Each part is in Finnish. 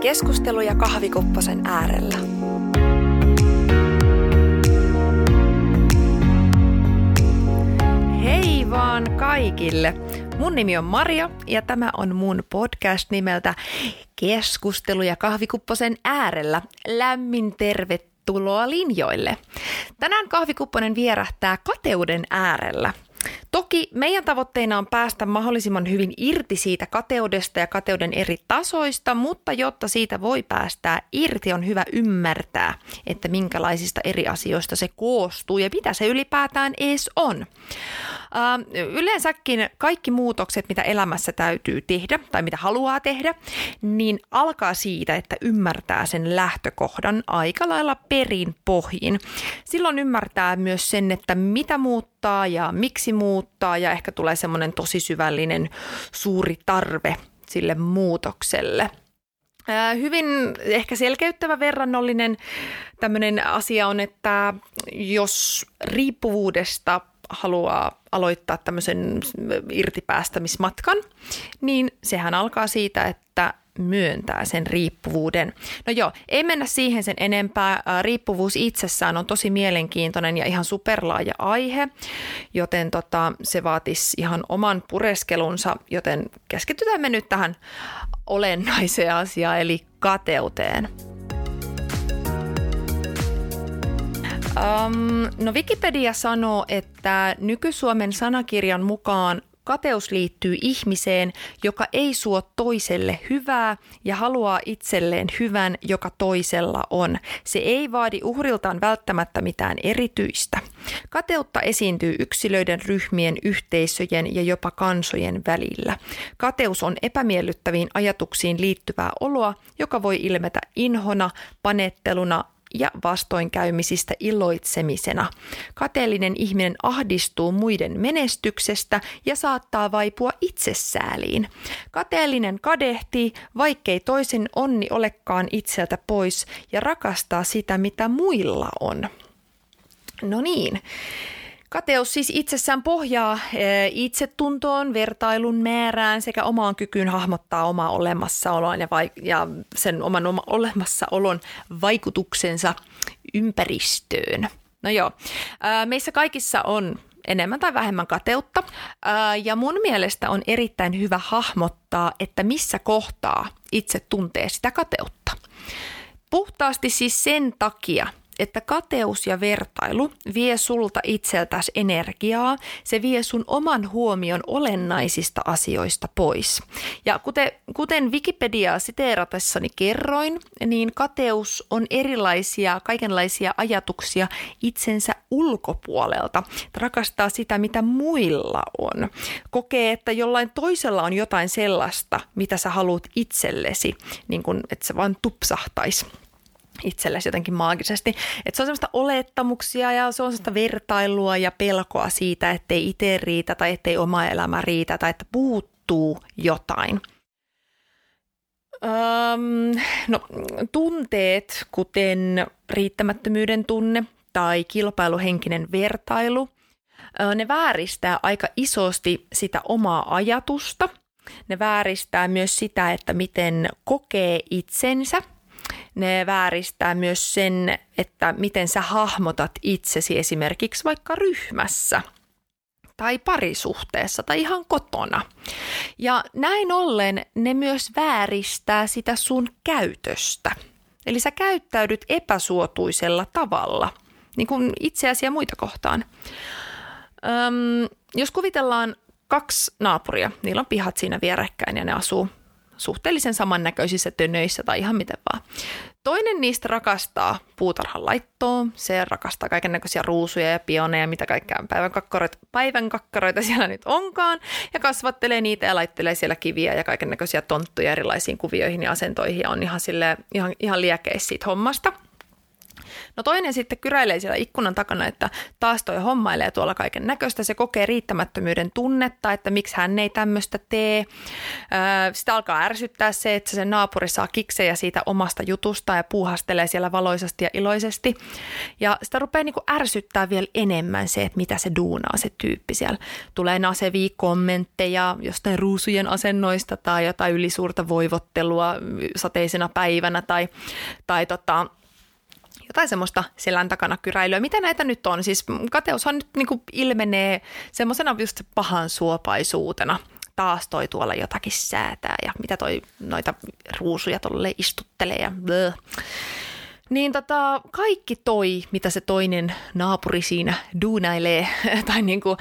Keskusteluja kahvikupposen äärellä. Hei vaan kaikille! Mun nimi on Maria ja tämä on mun podcast nimeltä Keskusteluja kahvikupposen äärellä. Lämmin tervetuloa linjoille. Tänään kahvikupponen vierähtää kateuden äärellä – Toki meidän tavoitteena on päästä mahdollisimman hyvin irti siitä kateudesta ja kateuden eri tasoista, mutta jotta siitä voi päästää irti, on hyvä ymmärtää, että minkälaisista eri asioista se koostuu ja mitä se ylipäätään edes on. Äh, yleensäkin kaikki muutokset, mitä elämässä täytyy tehdä tai mitä haluaa tehdä, niin alkaa siitä, että ymmärtää sen lähtökohdan aika lailla perin pohjin. Silloin ymmärtää myös sen, että mitä muuttaa ja miksi muuttaa ja ehkä tulee semmoinen tosi syvällinen suuri tarve sille muutokselle. Hyvin ehkä selkeyttävä verrannollinen tämmöinen asia on, että jos riippuvuudesta haluaa aloittaa tämmöisen irtipäästämismatkan, niin sehän alkaa siitä, että myöntää sen riippuvuuden. No joo, ei mennä siihen sen enempää. Riippuvuus itsessään on tosi mielenkiintoinen ja ihan superlaaja aihe, joten tota, se vaatisi ihan oman pureskelunsa, joten keskitytään me nyt tähän olennaiseen asiaan, eli kateuteen. Um, no Wikipedia sanoo, että nykysuomen sanakirjan mukaan kateus liittyy ihmiseen, joka ei suo toiselle hyvää ja haluaa itselleen hyvän, joka toisella on. Se ei vaadi uhriltaan välttämättä mitään erityistä. Kateutta esiintyy yksilöiden, ryhmien, yhteisöjen ja jopa kansojen välillä. Kateus on epämiellyttäviin ajatuksiin liittyvää oloa, joka voi ilmetä inhona, panetteluna, ja vastoinkäymisistä iloitsemisena. Kateellinen ihminen ahdistuu muiden menestyksestä ja saattaa vaipua itsesääliin. Kateellinen kadehtii, vaikkei toisen onni olekaan itseltä pois ja rakastaa sitä, mitä muilla on. No niin. Kateus siis itsessään pohjaa eh, itsetuntoon, vertailun määrään sekä omaan kykyyn hahmottaa omaa olemassaoloaan ja, vaik- ja sen oman oma olemassaolon vaikutuksensa ympäristöön. No joo, meissä kaikissa on enemmän tai vähemmän kateutta ja mun mielestä on erittäin hyvä hahmottaa, että missä kohtaa itse tuntee sitä kateutta. Puhtaasti siis sen takia, että kateus ja vertailu vie sulta itseltäsi energiaa, se vie sun oman huomion olennaisista asioista pois. Ja kuten, kuten Wikipediaa siteeratessani kerroin, niin kateus on erilaisia, kaikenlaisia ajatuksia itsensä ulkopuolelta. Rakastaa sitä, mitä muilla on. Kokee, että jollain toisella on jotain sellaista, mitä sä haluat itsellesi, niin kuin, että se vaan tupsahtaisi itsellesi jotenkin maagisesti. Että se on semmoista olettamuksia ja se on semmoista vertailua ja pelkoa siitä, ettei itse riitä tai ettei oma elämä riitä tai että puuttuu jotain. Öm, no, tunteet, kuten riittämättömyyden tunne tai kilpailuhenkinen vertailu, ne vääristää aika isosti sitä omaa ajatusta. Ne vääristää myös sitä, että miten kokee itsensä – ne vääristää myös sen, että miten sä hahmotat itsesi esimerkiksi vaikka ryhmässä tai parisuhteessa tai ihan kotona. Ja näin ollen ne myös vääristää sitä sun käytöstä. Eli sä käyttäydyt epäsuotuisella tavalla, niin kuin itseäsi ja muita kohtaan. Öm, jos kuvitellaan kaksi naapuria, niillä on pihat siinä vierekkäin ja ne asuu suhteellisen samannäköisissä tönöissä tai ihan miten vaan. Toinen niistä rakastaa puutarhan laittoa, se rakastaa kaiken näköisiä ruusuja ja pioneja, mitä kaikkea päivän kakkaroita, päivän kakkaroita siellä nyt onkaan, ja kasvattelee niitä ja laittelee siellä kiviä ja kaiken näköisiä tonttuja erilaisiin kuvioihin ja asentoihin ja on ihan, sille, ihan, ihan liekeissä siitä hommasta. No toinen sitten kyräilee siellä ikkunan takana, että taas toi hommailee tuolla kaiken näköistä. Se kokee riittämättömyyden tunnetta, että miksi hän ei tämmöistä tee. Sitä alkaa ärsyttää se, että se naapuri saa kiksejä siitä omasta jutusta ja puuhastelee siellä valoisasti ja iloisesti. Ja sitä rupeaa niin ärsyttää vielä enemmän se, että mitä se duunaa se tyyppi siellä. Tulee nasevia kommentteja jostain ruusujen asennoista tai jotain ylisuurta voivottelua sateisena päivänä tai, tai tota, jotain semmoista selän takana kyräilyä. Mitä näitä nyt on? Siis kateushan nyt niin ilmenee semmoisena just pahan suopaisuutena. Taas toi tuolla jotakin säätää ja mitä toi noita ruusuja tolle istuttelee ja bleh. Niin tota, kaikki toi, mitä se toinen naapuri siinä duunailee tai niinku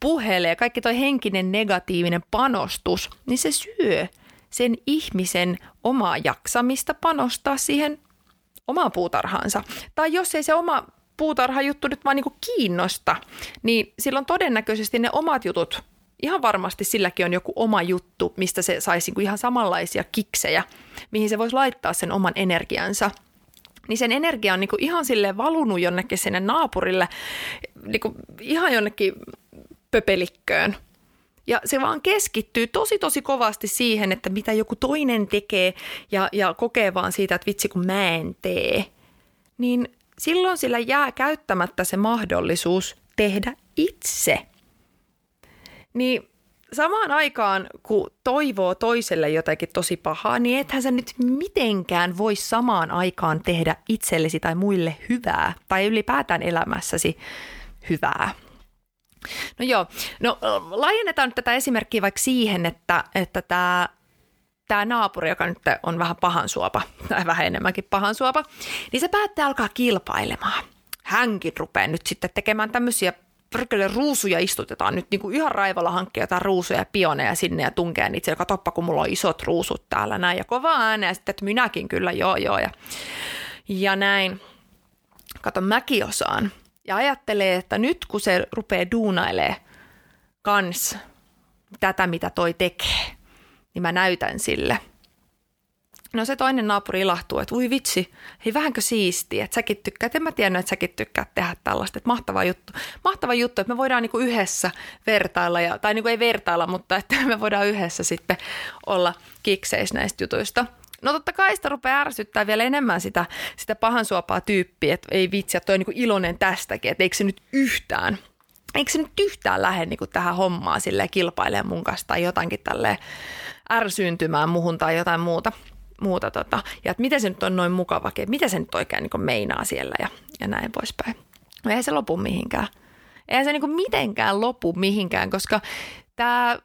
puhelee, kaikki toi henkinen negatiivinen panostus, niin se syö sen ihmisen omaa jaksamista panostaa siihen omaan puutarhaansa. Tai jos ei se oma puutarhajuttu nyt vaan niinku kiinnosta, niin silloin todennäköisesti ne omat jutut, ihan varmasti silläkin on joku oma juttu, mistä se saisi niinku ihan samanlaisia kiksejä, mihin se voisi laittaa sen oman energiansa – niin sen energia on niinku ihan sille valunut jonnekin sinne naapurille, niinku ihan jonnekin pöpelikköön. Ja se vaan keskittyy tosi tosi kovasti siihen, että mitä joku toinen tekee ja, ja kokee vaan siitä, että vitsi kun mä en tee. Niin silloin sillä jää käyttämättä se mahdollisuus tehdä itse. Niin samaan aikaan, kun toivoo toiselle jotakin tosi pahaa, niin ethän sä nyt mitenkään voi samaan aikaan tehdä itsellesi tai muille hyvää tai ylipäätään elämässäsi hyvää. No joo, no laajennetaan nyt tätä esimerkkiä vaikka siihen, että, että tämä tämä naapuri, joka nyt on vähän pahan suopa, tai vähän enemmänkin pahan suopa, niin se päättää alkaa kilpailemaan. Hänkin rupeaa nyt sitten tekemään tämmöisiä perkele ruusuja istutetaan nyt niin kuin ihan raivalla hankkia jotain ruusuja ja pioneja sinne ja tunkea niitä siellä, katoppa kun mulla on isot ruusut täällä näin ja kova ääneen sitten, että minäkin kyllä joo joo ja, ja näin. Kato, mäkin osaan. Ja ajattelee, että nyt kun se rupeaa duunailee kans tätä, mitä toi tekee, niin mä näytän sille – No se toinen naapuri ilahtuu, että ui vitsi, hei vähänkö siistiä, että säkin tykkäät. En mä tiennyt, että säkin tykkäät tehdä tällaista. Että mahtava juttu. Mahtava juttu, että me voidaan niinku yhdessä vertailla, ja, tai niinku ei vertailla, mutta että me voidaan yhdessä sitten olla kikseis näistä jutuista. No totta kai sitä rupeaa ärsyttää vielä enemmän sitä, sitä pahansuopaa tyyppiä, että ei vitsi, että toi on niinku iloinen tästäkin, että eikö se nyt yhtään, eikö se nyt yhtään lähde niinku tähän hommaan silleen kilpailemaan mun kanssa tai jotakin tälleen ärsyyntymään muhun tai jotain muuta muuta. Tota, ja että miten se nyt on noin mukava, että mitä se nyt oikein niin meinaa siellä ja, ja näin poispäin. No eihän se lopu mihinkään. Eihän se niin mitenkään lopu mihinkään, koska tämä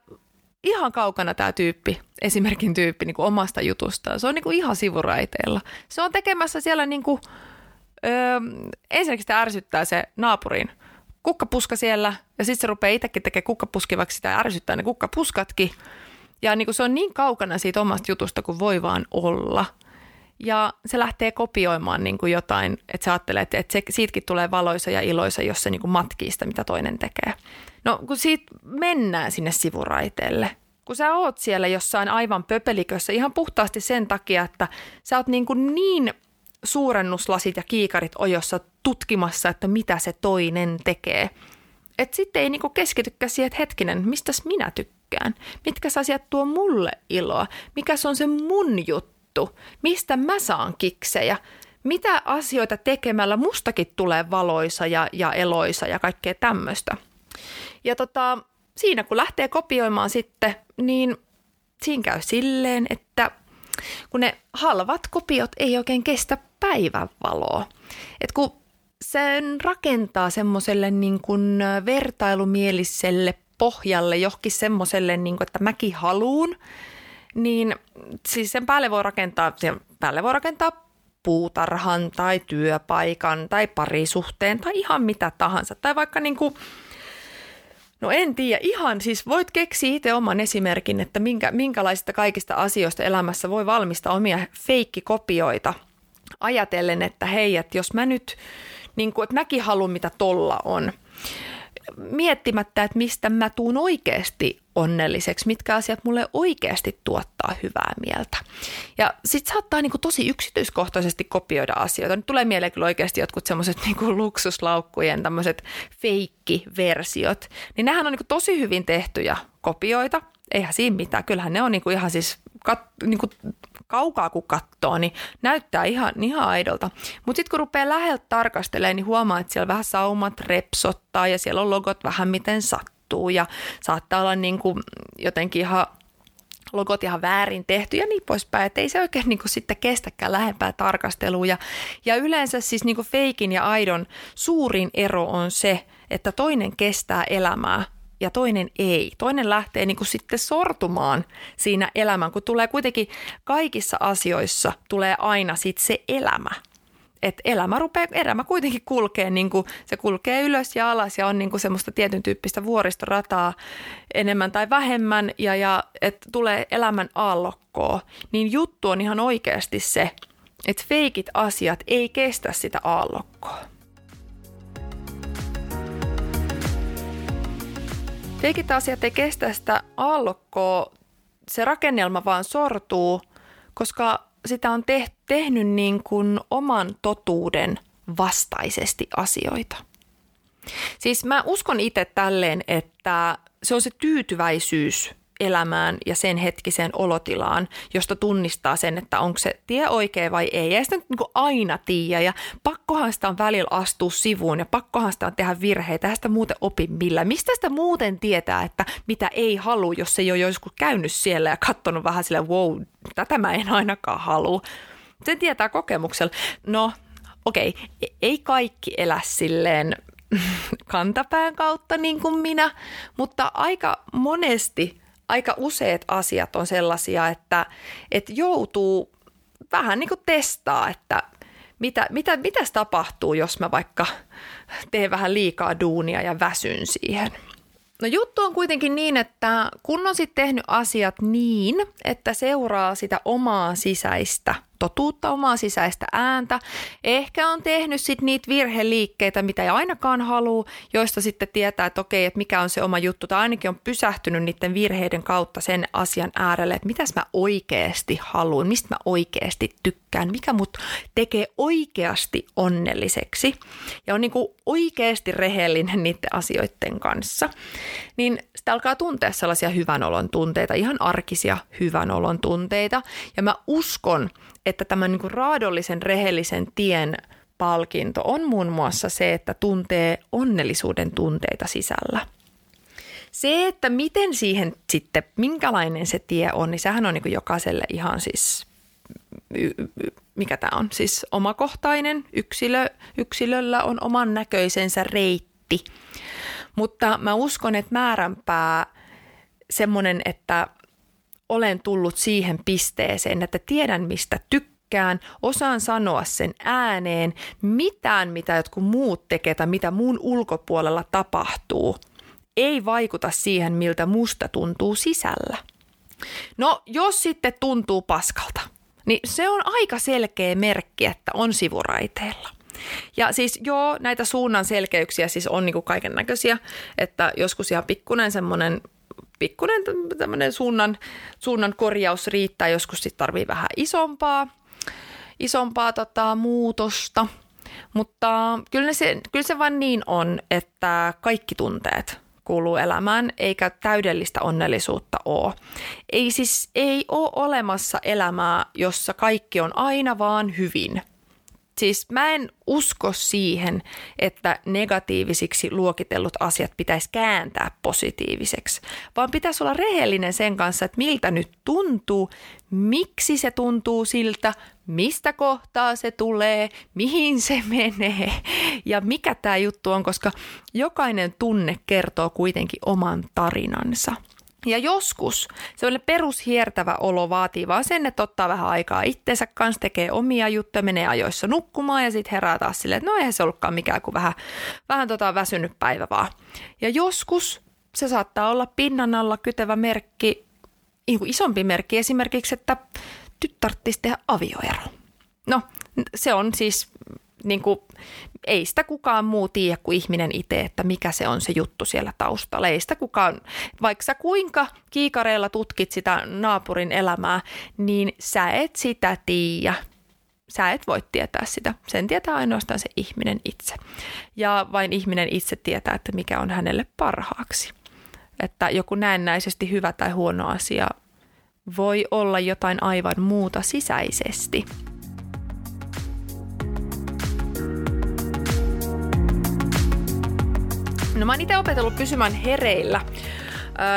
ihan kaukana tämä tyyppi, esimerkin tyyppi niin omasta jutustaan. Se on niin ihan sivuraiteella. Se on tekemässä siellä niin kuin, öö, ensinnäkin sitä ärsyttää se naapurin kukkapuska siellä ja sitten se rupeaa itsekin tekemään kukkapuskivaksi sitä ja ärsyttää ne kukkapuskatkin. Ja niin kuin se on niin kaukana siitä omasta jutusta kuin voi vaan olla. Ja se lähtee kopioimaan niin kuin jotain, että sä ajattelet, että se, siitäkin tulee valoisa ja iloisa, jos se niin kuin matkii sitä, mitä toinen tekee. No kun siitä mennään sinne sivuraiteelle, kun sä oot siellä jossain aivan pöpelikössä ihan puhtaasti sen takia, että sä oot niin, kuin niin suurennuslasit ja kiikarit ojossa tutkimassa, että mitä se toinen tekee. Että sitten ei niinku keskitykään siihen, että hetkinen, mistäs minä tykkään? Mitkä asiat tuo mulle iloa? Mikä on se mun juttu? Mistä mä saan kiksejä? Mitä asioita tekemällä mustakin tulee valoisa ja, ja eloisa ja kaikkea tämmöistä? Ja tota, siinä kun lähtee kopioimaan sitten, niin siinä käy silleen, että kun ne halvat kopiot ei oikein kestä päivänvaloa. Et kun sen rakentaa semmoiselle niin kuin vertailumieliselle pohjalle johonkin semmoiselle, niin kuin, että mäkin haluun, niin siis sen päälle voi rakentaa, sen päälle voi rakentaa puutarhan tai työpaikan tai parisuhteen tai ihan mitä tahansa. Tai vaikka niin kuin, no en tiedä, ihan siis voit keksiä itse oman esimerkin, että minkä, minkälaisista kaikista asioista elämässä voi valmistaa omia feikkikopioita ajatellen, että hei, että jos mä nyt, niin kuin, että mäkin haluan mitä tolla on miettimättä, että mistä mä tuun oikeasti onnelliseksi, mitkä asiat mulle oikeasti tuottaa hyvää mieltä. Ja sit saattaa niinku tosi yksityiskohtaisesti kopioida asioita. Nyt tulee mieleen kyllä oikeasti jotkut semmoiset niinku luksuslaukkujen tämmöiset feikkiversiot. Niin nehän on niinku tosi hyvin tehtyjä kopioita. Eihän siinä mitään. Kyllähän ne on niinku ihan siis kat, niinku kaukaa kun katsoo, niin näyttää ihan, ihan aidolta. Mutta sitten kun rupeaa läheltä tarkastelemaan, niin huomaa, että siellä vähän saumat repsottaa ja siellä on logot vähän miten sattuu ja saattaa olla niin kuin jotenkin ihan logot ihan väärin tehty ja niin poispäin, että ei se oikein niin kuin sitten kestäkään lähempää tarkastelua. Ja, ja yleensä siis niin kuin feikin ja aidon suurin ero on se, että toinen kestää elämää ja toinen ei. Toinen lähtee niin kuin sitten sortumaan siinä elämän, kun tulee kuitenkin kaikissa asioissa tulee aina sitten se elämä. Et elämä, rupeaa, elämä kuitenkin kulkee, niin kuin, se kulkee ylös ja alas ja on niin kuin semmoista tietyn tyyppistä vuoristorataa enemmän tai vähemmän ja, ja että tulee elämän aallokkoa. Niin juttu on ihan oikeasti se, että feikit asiat ei kestä sitä aallokkoa. Feikit asiat ei kestä sitä aallokkoa, se rakennelma vaan sortuu, koska sitä on te- tehnyt niin kuin oman totuuden vastaisesti asioita. Siis mä uskon itse tälleen, että se on se tyytyväisyys elämään ja sen hetkiseen olotilaan, josta tunnistaa sen, että onko se tie oikea vai ei. Ja sitä nyt niin aina tiedä ja pakkohan sitä on välillä astua sivuun ja pakkohan sitä on tehdä virheitä ja sitä muuten opi millä. Mistä sitä muuten tietää, että mitä ei halua, jos ei ole joskus käynyt siellä ja katsonut vähän sille, wow, tätä mä en ainakaan halua. Sen tietää kokemuksella. No, okei, okay, ei kaikki elä silleen kantapään kautta niin kuin minä, mutta aika monesti aika useat asiat on sellaisia, että, että joutuu vähän niin kuin testaa, että mitä, mitä, mitäs tapahtuu, jos mä vaikka teen vähän liikaa duunia ja väsyn siihen. No juttu on kuitenkin niin, että kun on sitten tehnyt asiat niin, että seuraa sitä omaa sisäistä totuutta, omaa sisäistä ääntä. Ehkä on tehnyt sitten niitä virheliikkeitä, mitä ei ainakaan halua, joista sitten tietää, että okei, että mikä on se oma juttu, tai ainakin on pysähtynyt niiden virheiden kautta sen asian äärelle, että mitäs mä oikeasti haluan, mistä mä oikeasti tykkään, mikä mut tekee oikeasti onnelliseksi ja on niin kuin oikeasti rehellinen niiden asioiden kanssa, niin sitä alkaa tuntea sellaisia hyvän olon tunteita, ihan arkisia hyvän olon tunteita. Ja mä uskon, että tämän niin kuin raadollisen rehellisen tien palkinto on muun muassa se, että tuntee onnellisuuden tunteita sisällä. Se, että miten siihen sitten, minkälainen se tie on, niin sehän on niin kuin jokaiselle ihan siis, mikä tämä on, siis omakohtainen. Yksilö, yksilöllä on oman näköisensä reitti. Mutta mä uskon, että määränpää semmoinen, että olen tullut siihen pisteeseen, että tiedän mistä tykkään, osaan sanoa sen ääneen, mitään mitä jotkut muut tekee tai mitä muun ulkopuolella tapahtuu, ei vaikuta siihen, miltä musta tuntuu sisällä. No, jos sitten tuntuu paskalta, niin se on aika selkeä merkki, että on sivuraiteella. Ja siis joo, näitä suunnan selkeyksiä siis on niin kaiken näköisiä, että joskus ihan pikkunen semmoinen pikkuinen tämmöinen suunnan, suunnan korjaus riittää, joskus sitten tarvii vähän isompaa, isompaa tota, muutosta. Mutta kyllä se, kyllä se vaan niin on, että kaikki tunteet kuuluu elämään, eikä täydellistä onnellisuutta ole. Ei siis ei ole olemassa elämää, jossa kaikki on aina vaan hyvin – Siis mä en usko siihen, että negatiivisiksi luokitellut asiat pitäisi kääntää positiiviseksi, vaan pitäisi olla rehellinen sen kanssa, että miltä nyt tuntuu, miksi se tuntuu siltä, mistä kohtaa se tulee, mihin se menee ja mikä tämä juttu on, koska jokainen tunne kertoo kuitenkin oman tarinansa. Ja joskus sellainen perushiertävä olo vaatii vaan sen, että ottaa vähän aikaa itteensä kanssa, tekee omia juttuja, menee ajoissa nukkumaan ja sitten herää taas silleen, että no eihän se ollutkaan mikään kuin vähän, vähän tota väsynyt päivä vaan. Ja joskus se saattaa olla pinnan alla kytevä merkki, niin isompi merkki esimerkiksi, että tyttärttis tehdä avioero. No, se on siis niin kuin, ei sitä kukaan muu tiedä kuin ihminen itse, että mikä se on se juttu siellä taustalla. Ei sitä kukaan, vaikka sä kuinka kiikareilla tutkit sitä naapurin elämää, niin sä et sitä tiedä. Sä et voi tietää sitä. Sen tietää ainoastaan se ihminen itse. Ja vain ihminen itse tietää, että mikä on hänelle parhaaksi. Että joku näennäisesti hyvä tai huono asia voi olla jotain aivan muuta sisäisesti. No mä oon itse opetellut pysymään hereillä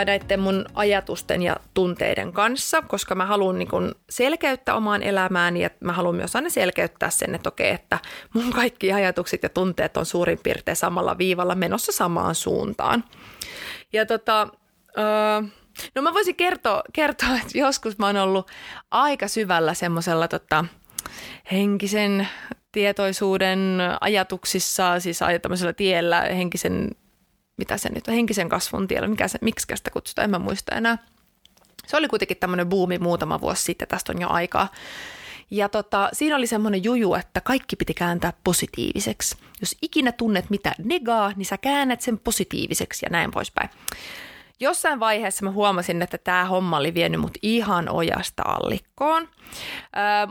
näiden mun ajatusten ja tunteiden kanssa, koska mä haluan niin kun selkeyttää omaan elämään ja mä haluan myös aina selkeyttää sen, että okei, että mun kaikki ajatukset ja tunteet on suurin piirtein samalla viivalla menossa samaan suuntaan. Ja tota, no mä voisin kertoa, kertoa, että joskus mä oon ollut aika syvällä semmoisella tota, henkisen tietoisuuden ajatuksissa, siis tämmöisellä tiellä, henkisen mitä se nyt on, henkisen kasvun tiellä, mikä se, miksi sitä kutsutaan, en mä muista enää. Se oli kuitenkin tämmöinen buumi muutama vuosi sitten, tästä on jo aikaa. Ja tota, siinä oli semmoinen juju, että kaikki piti kääntää positiiviseksi. Jos ikinä tunnet mitä negaa, niin sä käännät sen positiiviseksi ja näin poispäin jossain vaiheessa mä huomasin, että tämä homma oli vienyt mut ihan ojasta allikkoon.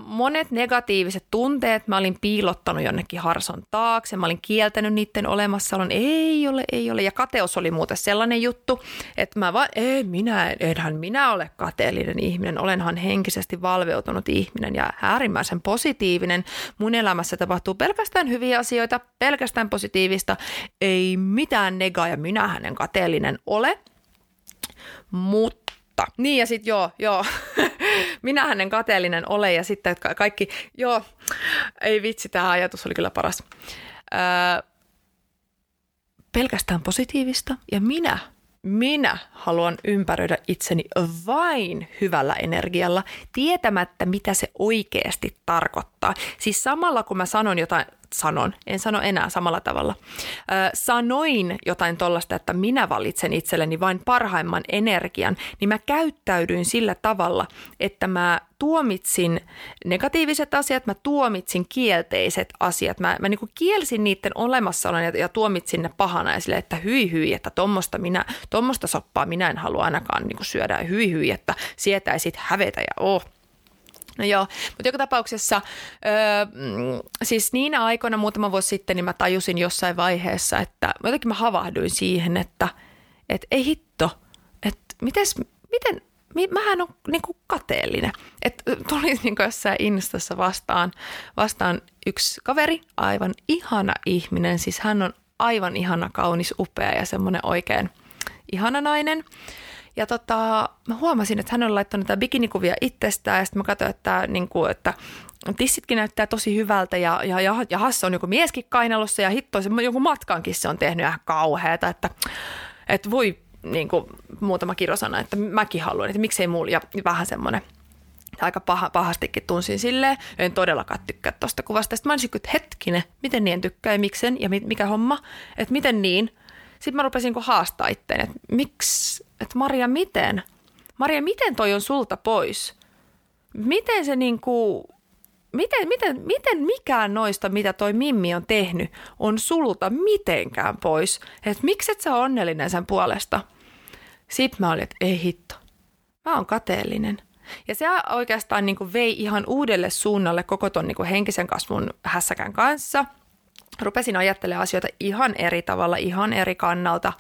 Monet negatiiviset tunteet mä olin piilottanut jonnekin harson taakse, mä olin kieltänyt niiden olemassaolon, ei ole, ei ole. Ja kateus oli muuten sellainen juttu, että mä vaan, ei minä, enhän minä ole kateellinen ihminen, olenhan henkisesti valveutunut ihminen ja äärimmäisen positiivinen. Mun elämässä tapahtuu pelkästään hyviä asioita, pelkästään positiivista, ei mitään negaa ja minä hänen kateellinen ole – mutta, niin ja sitten joo, joo, minä hänen kateellinen ole ja sitten että kaikki, joo, ei vitsi, tämä ajatus oli kyllä paras. Öö, pelkästään positiivista ja minä minä haluan ympäröidä itseni vain hyvällä energialla, tietämättä mitä se oikeasti tarkoittaa. Siis samalla kun mä sanon jotain sanon, en sano enää samalla tavalla. Ö, sanoin jotain tollasta, että minä valitsen itselleni vain parhaimman energian, niin mä käyttäydyin sillä tavalla, että mä tuomitsin negatiiviset asiat, mä tuomitsin kielteiset asiat. Mä, mä niin kielsin niiden olemassaolon ja, ja tuomitsin ne pahana ja sille, että hyi hyi, että tuommoista minä, tuommoista soppaa minä en halua ainakaan niin syödä hyi hyi, että sietäisit hävetä ja oh, No joo, mutta joka tapauksessa, öö, siis niinä aikoina muutama vuosi sitten, niin mä tajusin jossain vaiheessa, että jotenkin mä havahduin siihen, että et ei hitto, että mites, miten, mähän on niin kuin kateellinen. Että tuli niin kuin jossain Instassa vastaan, vastaan yksi kaveri, aivan ihana ihminen, siis hän on aivan ihana, kaunis, upea ja semmoinen oikein ihana nainen. Ja tota, mä huomasin, että hän on laittanut näitä bikinikuvia itsestään ja sitten mä katsoin, että, niin kuin, että tissitkin näyttää tosi hyvältä ja, ja, ja, ja Hasse on joku mieskin kainalossa ja hitto, se, joku matkankin se on tehnyt ihan kauheata, että, että voi niin kuin, muutama kirosana, että mäkin haluan, että miksei mulla ja vähän semmoinen aika paha, pahastikin tunsin silleen. En todellakaan tykkää tuosta kuvasta. Sitten mä olisin, että hetkinen, miten niin tykkää ja miksen ja mikä homma, että miten niin. Sitten mä rupesin niin haastaa itteen, että miksi, että Maria, miten? Maria, miten toi on sulta pois? Miten se niin kuin, miten, miten, miten mikään noista, mitä toi Mimmi on tehnyt, on sulta mitenkään pois? Että miksi et sä onnellinen sen puolesta? Sitten mä olin, että ei hitto, mä oon kateellinen. Ja se oikeastaan niin kuin vei ihan uudelle suunnalle koko ton niin kuin henkisen kasvun hässäkän kanssa – rupesin ajattelemaan asioita ihan eri tavalla, ihan eri kannalta.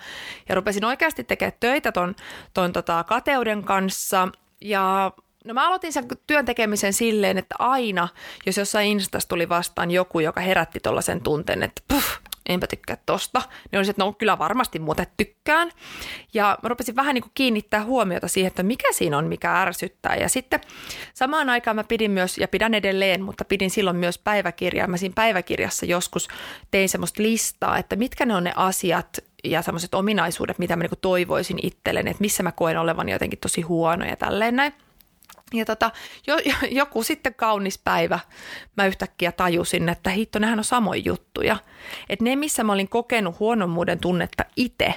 Ja rupesin oikeasti tekemään töitä ton, ton tota kateuden kanssa. Ja No mä aloitin sen työn tekemisen silleen, että aina, jos jossain Instassa tuli vastaan joku, joka herätti tuollaisen tunteen, että puh, enpä tykkää tosta, niin olisin, että no kyllä varmasti muuten tykkään. Ja mä rupesin vähän niin kuin kiinnittää huomiota siihen, että mikä siinä on, mikä ärsyttää. Ja sitten samaan aikaan mä pidin myös, ja pidän edelleen, mutta pidin silloin myös päiväkirjaa. Mä siinä päiväkirjassa joskus tein semmoista listaa, että mitkä ne on ne asiat, ja semmoiset ominaisuudet, mitä mä niin toivoisin itselleni, että missä mä koen olevan jotenkin tosi huono ja tälleen näin. Ja tota, jo, jo, joku sitten kaunis päivä mä yhtäkkiä tajusin, että hitto, nehän on samoja juttuja. Että ne, missä mä olin kokenut huonommuuden tunnetta itse,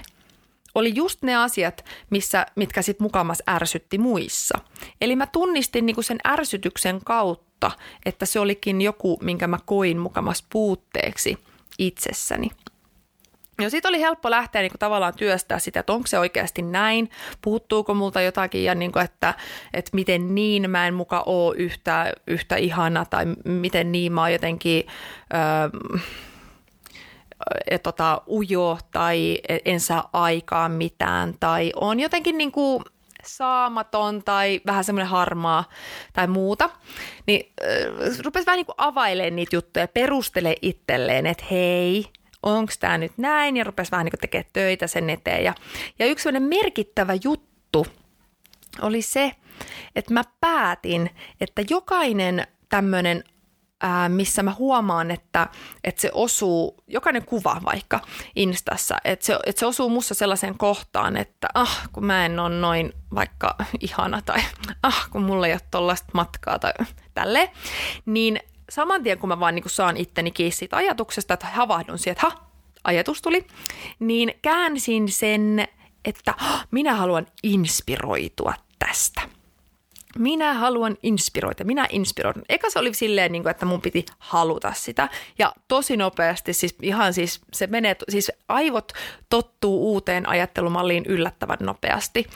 oli just ne asiat, missä, mitkä sitten mukamas ärsytti muissa. Eli mä tunnistin niinku sen ärsytyksen kautta, että se olikin joku, minkä mä koin mukamas puutteeksi itsessäni. Ja sitten oli helppo lähteä niin kuin, tavallaan työstää sitä, että onko se oikeasti näin, puuttuuko multa jotakin ja niin kuin, että, että miten niin mä en muka ole yhtä, yhtä ihana tai miten niin mä oon jotenkin öö, et, tota, ujo tai en saa aikaan mitään tai on jotenkin niin kuin saamaton tai vähän semmoinen harmaa tai muuta, niin äh, rupesi vähän niin kuin availemaan niitä juttuja, perustele itselleen, että hei, onko tämä nyt näin, ja rupesi vähän niin tekemään töitä sen eteen. Ja, ja yksi merkittävä juttu oli se, että mä päätin, että jokainen tämmöinen missä mä huomaan, että, että se osuu, jokainen kuva vaikka Instassa, että se, että se osuu mussa sellaiseen kohtaan, että ah, kun mä en ole noin vaikka ihana tai ah, kun mulla ei ole tollaista matkaa tai tälle, niin saman tien kun mä vaan niin saan itteni kiinni siitä ajatuksesta, että havahdun siihen, että ha, ajatus tuli, niin käänsin sen, että minä haluan inspiroitua tästä. Minä haluan inspiroida, minä inspiroidun. Eka se oli silleen, niin kuin, että mun piti haluta sitä. Ja tosi nopeasti, siis ihan siis se menee, siis aivot tottuu uuteen ajattelumalliin yllättävän nopeasti.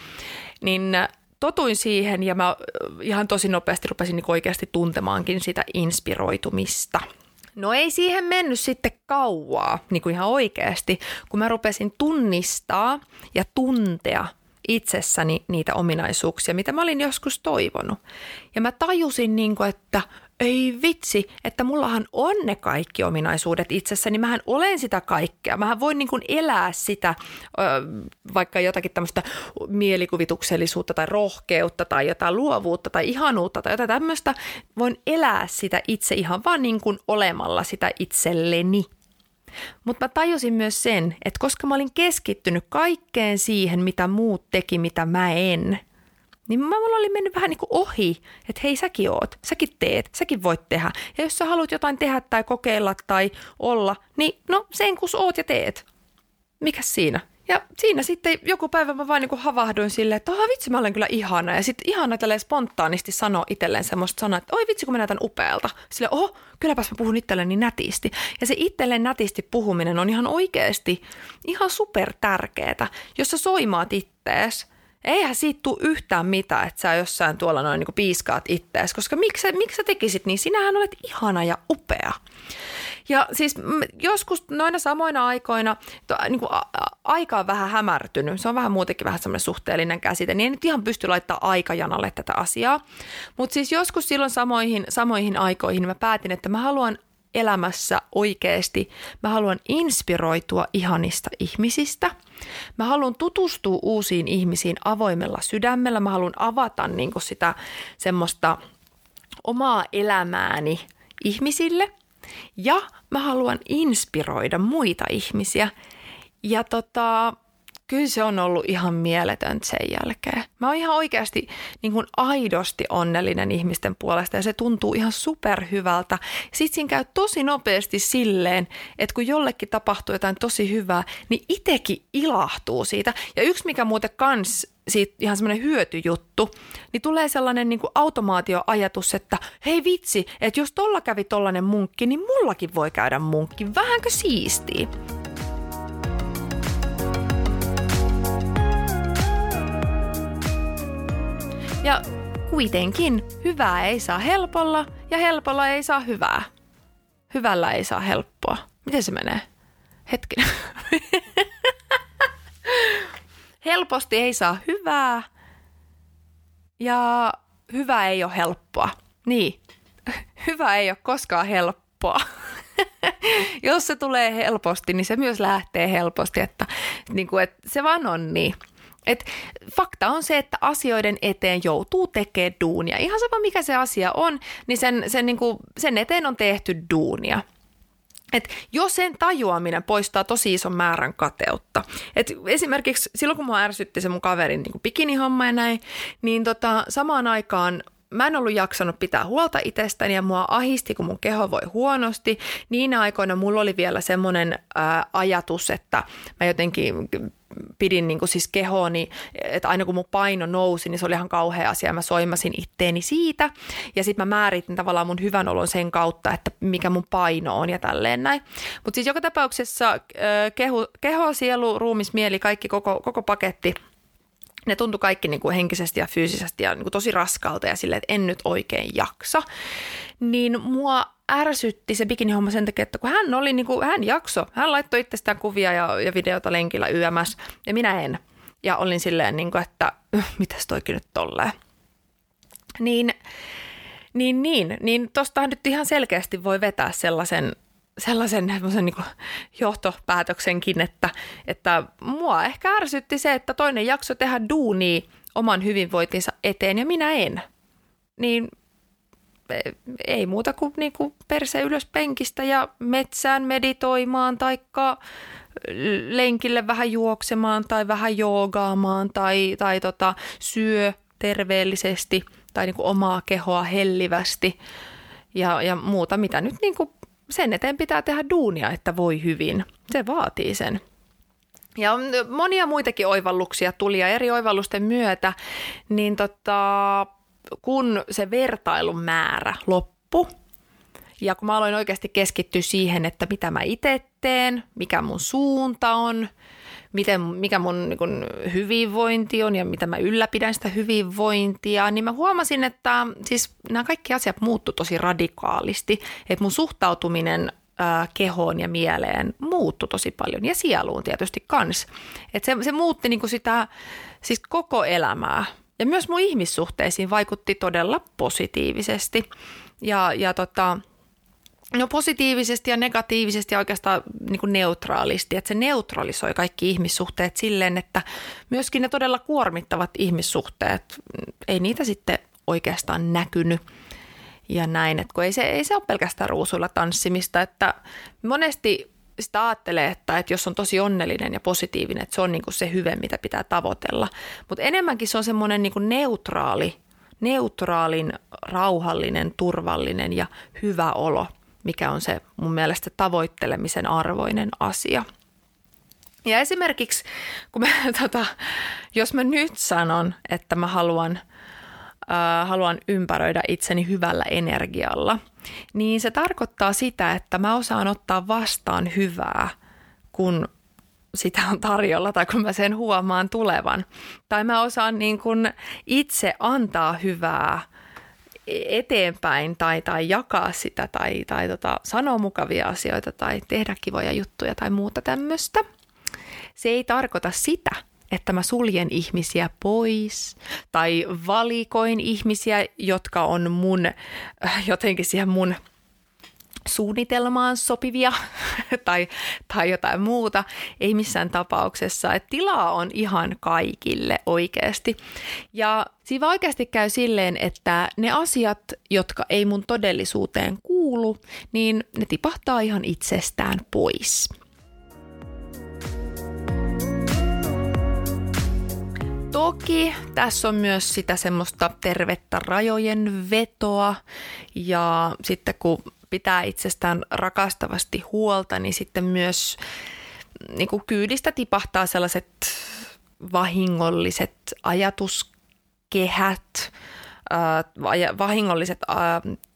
Niin totuin siihen ja mä ihan tosi nopeasti rupesin niin oikeasti tuntemaankin sitä inspiroitumista. No ei siihen mennyt sitten kauaa, niin kuin ihan oikeasti, kun mä rupesin tunnistaa ja tuntea itsessäni niitä ominaisuuksia, mitä mä olin joskus toivonut. Ja mä tajusin, niin kuin, että ei vitsi, että mullahan on ne kaikki ominaisuudet itsessäni, niin mähän olen sitä kaikkea. Mähän voin niin kuin elää sitä, vaikka jotakin tämmöistä mielikuvituksellisuutta tai rohkeutta tai jotain luovuutta tai ihanuutta tai jotain tämmöistä. Voin elää sitä itse ihan vaan niin kuin olemalla sitä itselleni. Mutta mä tajusin myös sen, että koska mä olin keskittynyt kaikkeen siihen, mitä muut teki, mitä mä en – niin mä mulla oli mennyt vähän niin kuin ohi, että hei säkin oot, säkin teet, säkin voit tehdä. Ja jos sä haluat jotain tehdä tai kokeilla tai olla, niin no sen kun oot ja teet. Mikäs siinä? Ja siinä sitten joku päivä mä vaan niin havahduin silleen, että vitsi mä olen kyllä ihana. Ja sitten ihana tälleen spontaanisti sanoa itselleen semmoista sanaa, että oi vitsi kun mä näytän upealta. Sille oho, kylläpäs mä puhun itselleni nätisti. Ja se itselleen nätisti puhuminen on ihan oikeasti ihan super tärkeetä, jos sä soimaat ittees – eihän siitä tule yhtään mitään, että sä jossain tuolla noin niin piiskaat ittees, koska miksi, miksi sä tekisit niin? Sinähän olet ihana ja upea. Ja siis joskus noina samoina aikoina to, niin kuin a, aika on vähän hämärtynyt. Se on vähän muutenkin vähän semmoinen suhteellinen käsite. Niin ei nyt ihan pysty laittaa aikajanalle tätä asiaa. Mutta siis joskus silloin samoihin, samoihin aikoihin mä päätin, että mä haluan elämässä oikeasti. Mä haluan inspiroitua ihanista ihmisistä. Mä haluan tutustua uusiin ihmisiin avoimella sydämellä. Mä haluan avata niin sitä semmoista omaa elämääni ihmisille. Ja mä haluan inspiroida muita ihmisiä. Ja tota, kyllä se on ollut ihan mieletön sen jälkeen. Mä oon ihan oikeasti niin kuin aidosti onnellinen ihmisten puolesta ja se tuntuu ihan superhyvältä. Sitten siinä käy tosi nopeasti silleen, että kun jollekin tapahtuu jotain tosi hyvää, niin itekin ilahtuu siitä. Ja yksi mikä muuten kans siitä ihan semmoinen hyötyjuttu, niin tulee sellainen niin kuin automaatioajatus, että hei vitsi, että jos tolla kävi tollanen munkki, niin mullakin voi käydä munkki. Vähänkö siistiä? Ja kuitenkin hyvää ei saa helpolla ja helpolla ei saa hyvää. Hyvällä ei saa helppoa. Miten se menee? Hetken. Helposti ei saa hyvää ja hyvä ei ole helppoa. Niin, hyvä ei ole koskaan helppoa. Jos se tulee helposti, niin se myös lähtee helposti, että, niin kuin, että se vaan on niin. Et fakta on se, että asioiden eteen joutuu tekemään duunia. Ihan sama mikä se asia on, niin sen, sen, niin kuin, sen eteen on tehty duunia. Et jos sen tajuaminen poistaa tosi ison määrän kateutta. Et esimerkiksi silloin, kun mua ärsytti se mun kaverin niin bikinihomma ja näin, niin tota, samaan aikaan mä en ollut jaksanut pitää huolta itsestäni ja mua ahisti, kun mun keho voi huonosti. Niin aikoina mulla oli vielä semmoinen ajatus, että mä jotenkin pidin niin kuin siis kehooni, että aina kun mun paino nousi, niin se oli ihan kauhea asia. Mä soimasin itteeni siitä ja sitten mä määritin tavallaan mun hyvän olon sen kautta, että mikä mun paino on ja tälleen näin. Mutta siis joka tapauksessa keho, keho, sielu, ruumis, mieli, kaikki koko, koko paketti – ne tuntui kaikki niin kuin henkisesti ja fyysisesti ja niin kuin tosi raskalta ja silleen, että en nyt oikein jaksa. Niin mua ärsytti se bikinihomma sen takia, että kun hän oli niin kuin, hän jakso, hän laittoi itsestään kuvia ja, ja videota lenkillä YMS ja minä en. Ja olin silleen, niin kuin, että mitäs toikin nyt tolleen. Niin, niin, niin, niin tostahan nyt ihan selkeästi voi vetää sellaisen sellaisen niin johtopäätöksenkin, että, että mua ehkä ärsytti se, että toinen jakso tehdä duunia oman hyvinvointinsa eteen ja minä en. Niin e, ei muuta kuin, niin kuin perse ylös penkistä ja metsään meditoimaan tai lenkille vähän juoksemaan tai vähän joogaamaan tai, tai tota, syö terveellisesti tai niin kuin omaa kehoa hellivästi ja, ja muuta, mitä nyt niin kuin sen eteen pitää tehdä duunia, että voi hyvin. Se vaatii sen. Ja monia muitakin oivalluksia tuli ja eri oivallusten myötä, niin tota, kun se vertailun määrä loppui, ja kun mä aloin oikeasti keskittyä siihen, että mitä mä itse teen, mikä mun suunta on, miten, mikä mun niin kun, hyvinvointi on ja mitä mä ylläpidän sitä hyvinvointia, niin mä huomasin, että siis nämä kaikki asiat muuttu tosi radikaalisti, että mun suhtautuminen kehoon ja mieleen muuttui tosi paljon ja sieluun tietysti kans. Et se, se muutti niin sitä siis koko elämää ja myös mun ihmissuhteisiin vaikutti todella positiivisesti. Ja, ja tota, No positiivisesti ja negatiivisesti ja oikeastaan niin kuin neutraalisti, että se neutralisoi kaikki ihmissuhteet silleen, että myöskin ne todella kuormittavat ihmissuhteet, ei niitä sitten oikeastaan näkynyt ja näin, että kun ei se, ei se ole pelkästään ruusuilla tanssimista, että monesti sitä ajattelee, että, että jos on tosi onnellinen ja positiivinen, että se on niin kuin se hyve, mitä pitää tavoitella, mutta enemmänkin se on semmoinen niin kuin neutraali, neutraalin, rauhallinen, turvallinen ja hyvä olo – mikä on se mun mielestä tavoittelemisen arvoinen asia. Ja esimerkiksi, kun mä, tota, jos mä nyt sanon, että mä haluan, äh, haluan ympäröidä itseni hyvällä energialla, niin se tarkoittaa sitä, että mä osaan ottaa vastaan hyvää, kun sitä on tarjolla tai kun mä sen huomaan tulevan. Tai mä osaan niin kun itse antaa hyvää – eteenpäin tai, tai jakaa sitä tai, tai tota, sanoa mukavia asioita tai tehdä kivoja juttuja tai muuta tämmöistä. Se ei tarkoita sitä, että mä suljen ihmisiä pois tai valikoin ihmisiä, jotka on mun jotenkin siihen mun suunnitelmaan sopivia tai, tai jotain muuta. Ei missään tapauksessa. Et tilaa on ihan kaikille oikeasti. Ja siinä oikeasti käy silleen, että ne asiat, jotka ei mun todellisuuteen kuulu, niin ne tipahtaa ihan itsestään pois. Toki tässä on myös sitä semmoista tervettä rajojen vetoa ja sitten kun pitää itsestään rakastavasti huolta, niin sitten myös niin kuin kyydistä tipahtaa sellaiset vahingolliset ajatuskehät, äh, vahingolliset äh,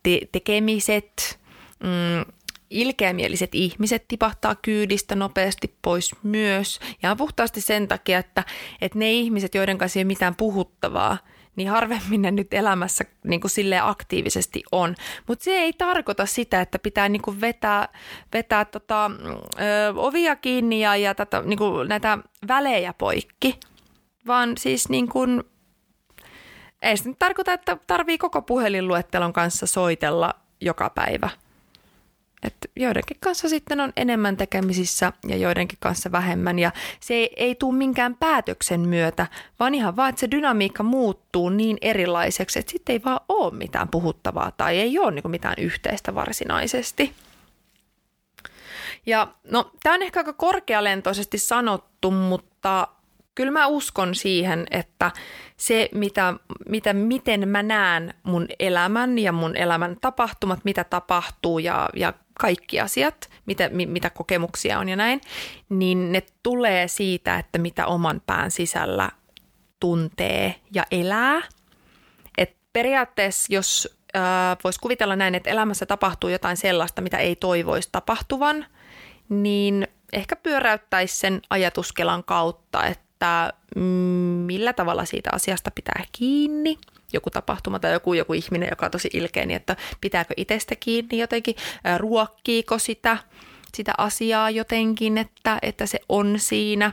te- tekemiset, mm, ilkeämieliset ihmiset tipahtaa kyydistä nopeasti pois myös. Ja puhtaasti sen takia, että, että ne ihmiset, joiden kanssa ei ole mitään puhuttavaa, niin harvemmin ne nyt elämässä niin kuin silleen aktiivisesti on. Mutta se ei tarkoita sitä, että pitää niin kuin vetää, vetää tota, ö, ovia kiinni ja, ja tätä, niin kuin näitä välejä poikki, vaan siis niin kuin, ei se nyt tarkoita, että tarvii koko puhelinluettelon kanssa soitella joka päivä – että joidenkin kanssa sitten on enemmän tekemisissä ja joidenkin kanssa vähemmän ja se ei, ei tule minkään päätöksen myötä, vaan ihan vaan, että se dynamiikka muuttuu niin erilaiseksi, että sitten ei vaan ole mitään puhuttavaa tai ei ole niin mitään yhteistä varsinaisesti. Ja no, tämä on ehkä aika korkealentoisesti sanottu, mutta kyllä mä uskon siihen, että se, mitä, mitä, miten mä näen mun elämän ja mun elämän tapahtumat, mitä tapahtuu ja, ja kaikki asiat, mitä, mitä kokemuksia on ja näin, niin ne tulee siitä, että mitä oman pään sisällä tuntee ja elää. Et periaatteessa, jos äh, voisi kuvitella näin, että elämässä tapahtuu jotain sellaista, mitä ei toivoisi tapahtuvan, niin ehkä pyöräyttäisi sen ajatuskelan kautta, että millä tavalla siitä asiasta pitää kiinni, joku tapahtuma tai joku, joku ihminen, joka on tosi ilkeä, niin että pitääkö itsestä kiinni jotenkin, ruokkiiko sitä, sitä asiaa jotenkin, että, että se on siinä,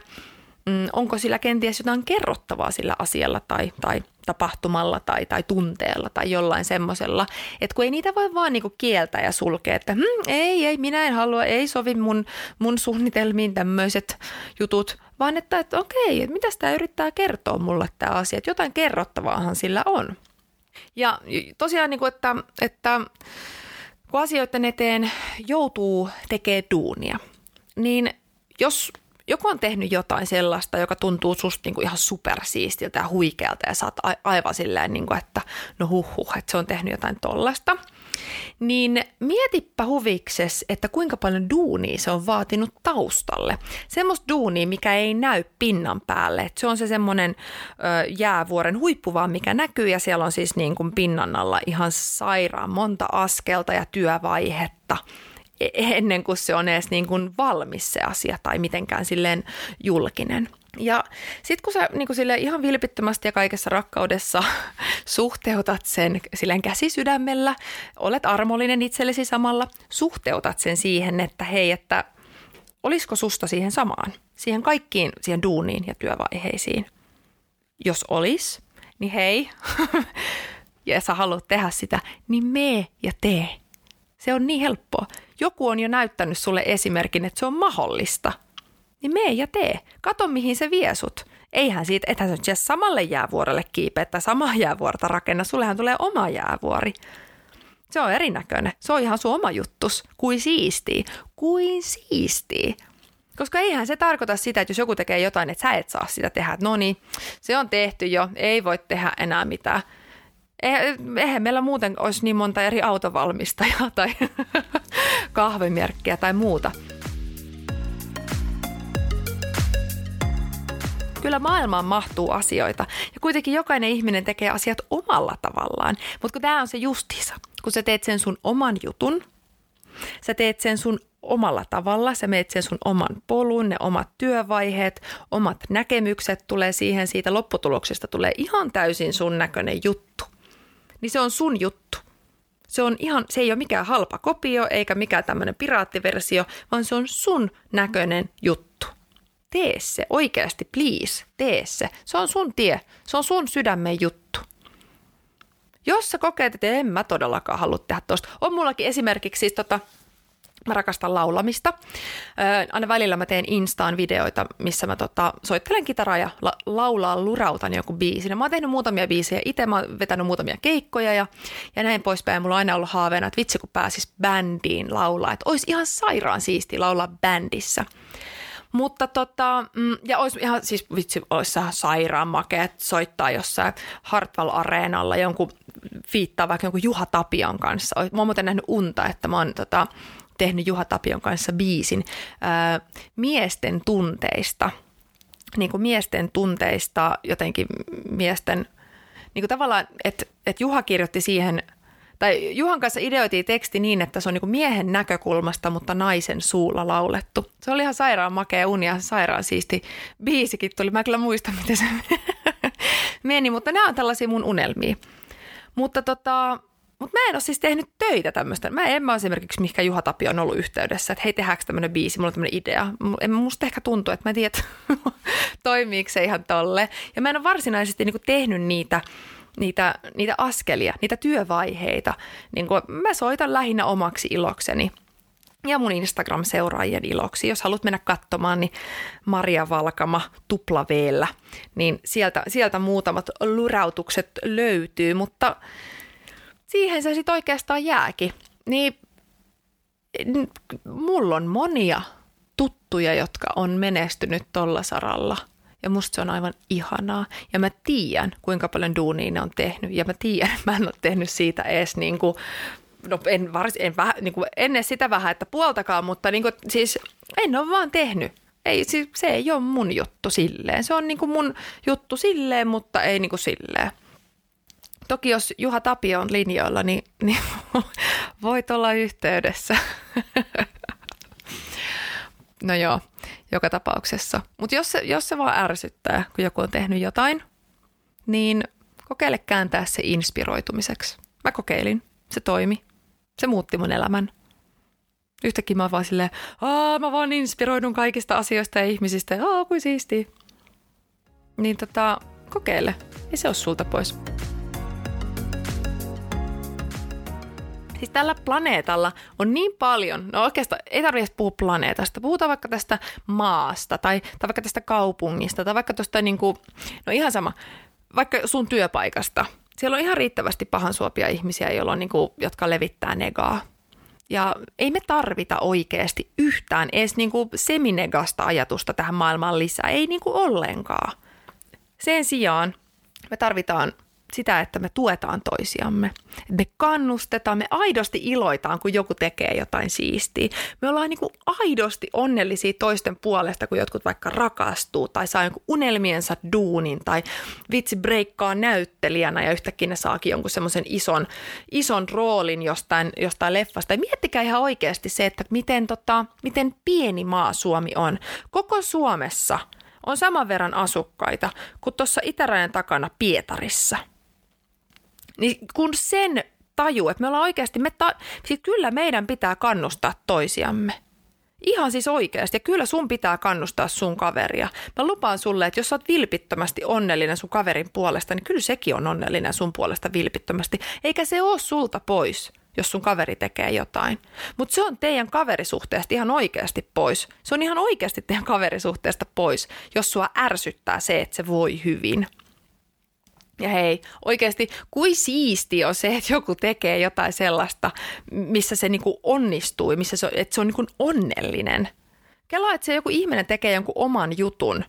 mm, onko sillä kenties jotain kerrottavaa sillä asialla tai, tai tapahtumalla tai, tai tunteella tai jollain semmoisella, että kun ei niitä voi vaan niinku kieltää ja sulkea, että hm, ei, ei, minä en halua, ei sovi mun, mun suunnitelmiin tämmöiset jutut, vaan että, että okei, että mitä sitä yrittää kertoa mulle tämä asia, että jotain kerrottavaahan sillä on. Ja tosiaan, niin kuin, että, että kun asioiden eteen joutuu tekemään duunia, niin jos joku on tehnyt jotain sellaista, joka tuntuu susta niin kuin ihan supersiistiltä ja huikealta ja sä oot aivan silleen, niin kuin, että no huh, että se on tehnyt jotain tollasta – niin mietipä huvikses, että kuinka paljon duunia se on vaatinut taustalle. Semmoista duunia, mikä ei näy pinnan päälle. Et se on se semmoinen jäävuoren huippu vaan, mikä näkyy ja siellä on siis niin kuin pinnan alla ihan sairaan monta askelta ja työvaihetta ennen kuin se on edes niin kuin valmis se asia tai mitenkään silleen julkinen. Ja sitten kun sä niin sille ihan vilpittömästi ja kaikessa rakkaudessa suhteutat sen silleen käsisydämellä, olet armollinen itsellesi samalla, suhteutat sen siihen, että hei, että olisiko susta siihen samaan, siihen kaikkiin, siihen duuniin ja työvaiheisiin. Jos olis, niin hei, ja sä haluat tehdä sitä, niin mee ja tee. Se on niin helppoa. Joku on jo näyttänyt sulle esimerkin, että se on mahdollista – niin mee ja tee. Kato, mihin se vie sut. Eihän siitä, ethän sä samalle jäävuorelle kiipeä tai samaa jäävuorta rakenna. Sullehan tulee oma jäävuori. Se on erinäköinen. Se on ihan sun oma juttus. Kuin siisti. Kuin siisti. Koska eihän se tarkoita sitä, että jos joku tekee jotain, että sä et saa sitä tehdä. No niin, se on tehty jo, ei voi tehdä enää mitään. Eihän meillä muuten olisi niin monta eri autovalmistajaa tai kahvimerkkiä tai muuta. Kyllä maailmaan mahtuu asioita ja kuitenkin jokainen ihminen tekee asiat omalla tavallaan. Mutta kun tämä on se justiisa, kun sä teet sen sun oman jutun, sä teet sen sun omalla tavalla, sä meet sen sun oman polun, ne omat työvaiheet, omat näkemykset tulee siihen, siitä lopputuloksesta tulee ihan täysin sun näköinen juttu. Niin se on sun juttu. Se, on ihan, se ei ole mikään halpa kopio eikä mikään tämmöinen piraattiversio, vaan se on sun näköinen juttu tee se oikeasti, please, tee se. Se on sun tie, se on sun sydämen juttu. Jos sä kokeet, että en mä todellakaan halua tehdä tosta. On mullakin esimerkiksi siis tota, mä rakastan laulamista. Aina välillä mä teen Instaan videoita, missä mä tota, soittelen kitaraa ja la- laulaa, lurautan joku biisin. Mä oon tehnyt muutamia biisejä itse, mä oon vetänyt muutamia keikkoja ja, ja näin poispäin. Mulla on aina ollut haaveena, että vitsi kun pääsis bändiin laulaa, että olisi ihan sairaan siisti laulaa bändissä. Mutta tota, mm, ja olisi ihan siis vitsi, olisi sairaan makea soittaa jossain Hartwall-areenalla jonkun fiittaa vaikka jonkun Juha Tapion kanssa. Mä oon muuten nähnyt unta, että mä oon tota, tehnyt Juha Tapion kanssa biisin ää, miesten tunteista. Niin kuin miesten tunteista jotenkin miesten, niin kuin tavallaan, että, että Juha kirjoitti siihen – tai Juhan kanssa ideoitiin teksti niin, että se on niin miehen näkökulmasta, mutta naisen suulla laulettu. Se oli ihan sairaan makea uni ja sairaan siisti biisikin tuli. Mä kyllä muistan, miten se meni, mutta nämä on tällaisia mun unelmia. Mutta tota, mutta mä en ole siis tehnyt töitä tämmöistä. Mä en mä esimerkiksi mihinkä Juha Tapio on ollut yhteydessä, että hei tehdäänkö tämmöinen biisi, mulla on tämmöinen idea. En musta ehkä tuntuu, että mä en tiedä, toimiiko se ihan tolle. Ja mä en ole varsinaisesti niinku tehnyt niitä niitä, niitä askelia, niitä työvaiheita. Niin kuin mä soitan lähinnä omaksi ilokseni ja mun Instagram-seuraajien iloksi. Jos haluat mennä katsomaan, niin Maria Valkama tuplaveellä, niin sieltä, sieltä muutamat lurautukset löytyy, mutta siihen se sitten oikeastaan jääkin. Niin mulla on monia tuttuja, jotka on menestynyt tolla saralla Ja musta se on aivan ihanaa. Ja mä tiedän, kuinka paljon duunia ne on tehnyt. Ja mä tiedän, mä en ole tehnyt siitä edes niin kuin, no en, vars, en, väh, niin kuin, ennen sitä vähän, että puoltakaan, mutta niin kuin, siis en ole vaan tehnyt. Ei, siis, se ei ole mun juttu silleen. Se on niin kuin mun juttu silleen, mutta ei niin kuin silleen. Toki jos Juha Tapio on linjoilla, niin, niin voit olla yhteydessä. no joo, joka tapauksessa. Mutta jos se, jos se vaan ärsyttää, kun joku on tehnyt jotain, niin kokeile kääntää se inspiroitumiseksi. Mä kokeilin, se toimi, se muutti mun elämän. Yhtäkkiä mä vaan silleen, Aa, mä vaan inspiroidun kaikista asioista ja ihmisistä, Aa, kuin siistiä. Niin tota, kokeile, ei se ole sulta pois. Siis tällä planeetalla on niin paljon, no oikeastaan ei tarvitse puhua planeetasta, puhutaan vaikka tästä maasta tai, tai vaikka tästä kaupungista tai vaikka tuosta niin kuin, no ihan sama, vaikka sun työpaikasta. Siellä on ihan riittävästi pahansuopia ihmisiä, joilla on niin kuin, jotka levittää negaa. Ja ei me tarvita oikeasti yhtään edes niin kuin seminegasta ajatusta tähän maailmaan lisää, ei niin kuin ollenkaan. Sen sijaan me tarvitaan sitä, että me tuetaan toisiamme. Me kannustetaan, me aidosti iloitaan, kun joku tekee jotain siistiä. Me ollaan niin kuin aidosti onnellisia toisten puolesta, kun jotkut vaikka rakastuu tai saa jonkun unelmiensa duunin tai vitsi breikkaa näyttelijänä ja yhtäkkiä ne saakin jonkun semmoisen ison, ison roolin jostain, jostain leffasta. Ja miettikää ihan oikeasti se, että miten, tota, miten pieni maa Suomi on. Koko Suomessa on saman verran asukkaita kuin tuossa itärajan takana Pietarissa – niin kun sen taju, että me ollaan oikeasti, me ta- siis kyllä meidän pitää kannustaa toisiamme. Ihan siis oikeasti. Ja kyllä sun pitää kannustaa sun kaveria. Mä lupaan sulle, että jos sä oot vilpittömästi onnellinen sun kaverin puolesta, niin kyllä sekin on onnellinen sun puolesta vilpittömästi. Eikä se ole sulta pois, jos sun kaveri tekee jotain. Mutta se on teidän kaverisuhteesta ihan oikeasti pois. Se on ihan oikeasti teidän kaverisuhteesta pois, jos sua ärsyttää se, että se voi hyvin – ja hei, oikeasti kuin siisti on se, että joku tekee jotain sellaista, missä se niinku onnistuu, missä se, että se on niinku onnellinen. Kelaa, että se joku ihminen tekee jonkun oman jutun,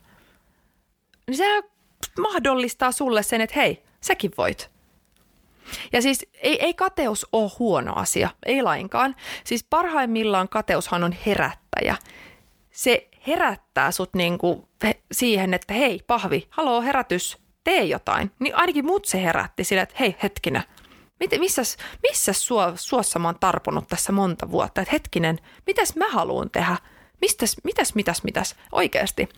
niin se mahdollistaa sulle sen, että hei, säkin voit. Ja siis ei, ei kateus ole huono asia, ei lainkaan. Siis parhaimmillaan kateushan on herättäjä. Se herättää sut niinku siihen, että hei, pahvi, haloo herätys, tee jotain, niin ainakin mut se herätti sille, että hei hetkinen, missä, missä sua, suossa mä oon tarponut tässä monta vuotta, että hetkinen, mitäs mä haluan tehdä, mitäs, mitäs, mitäs, mitäs, oikeasti.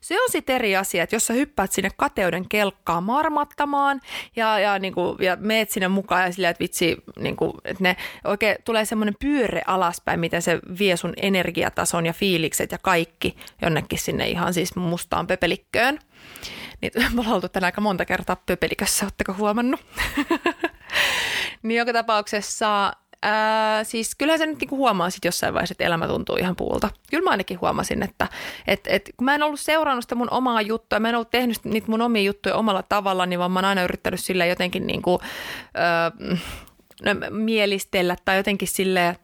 Se on sitten eri asia, että jos sä hyppäät sinne kateuden kelkkaan marmattamaan ja, ja, niin kuin, ja meet sinne mukaan ja silleen, että vitsi, niin kuin, että ne oikein tulee semmoinen pyöre alaspäin, miten se vie sun energiatason ja fiilikset ja kaikki jonnekin sinne ihan siis mustaan pöpelikköön. Niin me ollaan oltu tänään aika monta kertaa pöpelikössä, ootteko huomannut? niin joka tapauksessa Ää, siis kyllähän se nyt niinku huomaa sit jossain vaiheessa, että elämä tuntuu ihan puulta. Kyllä mä ainakin huomasin, että et, et, kun mä en ollut seurannut sitä mun omaa juttua, mä en ollut tehnyt niitä mun omia juttuja omalla tavalla, niin vaan mä oon aina yrittänyt sille jotenkin niinku, ää, no, mielistellä tai jotenkin sille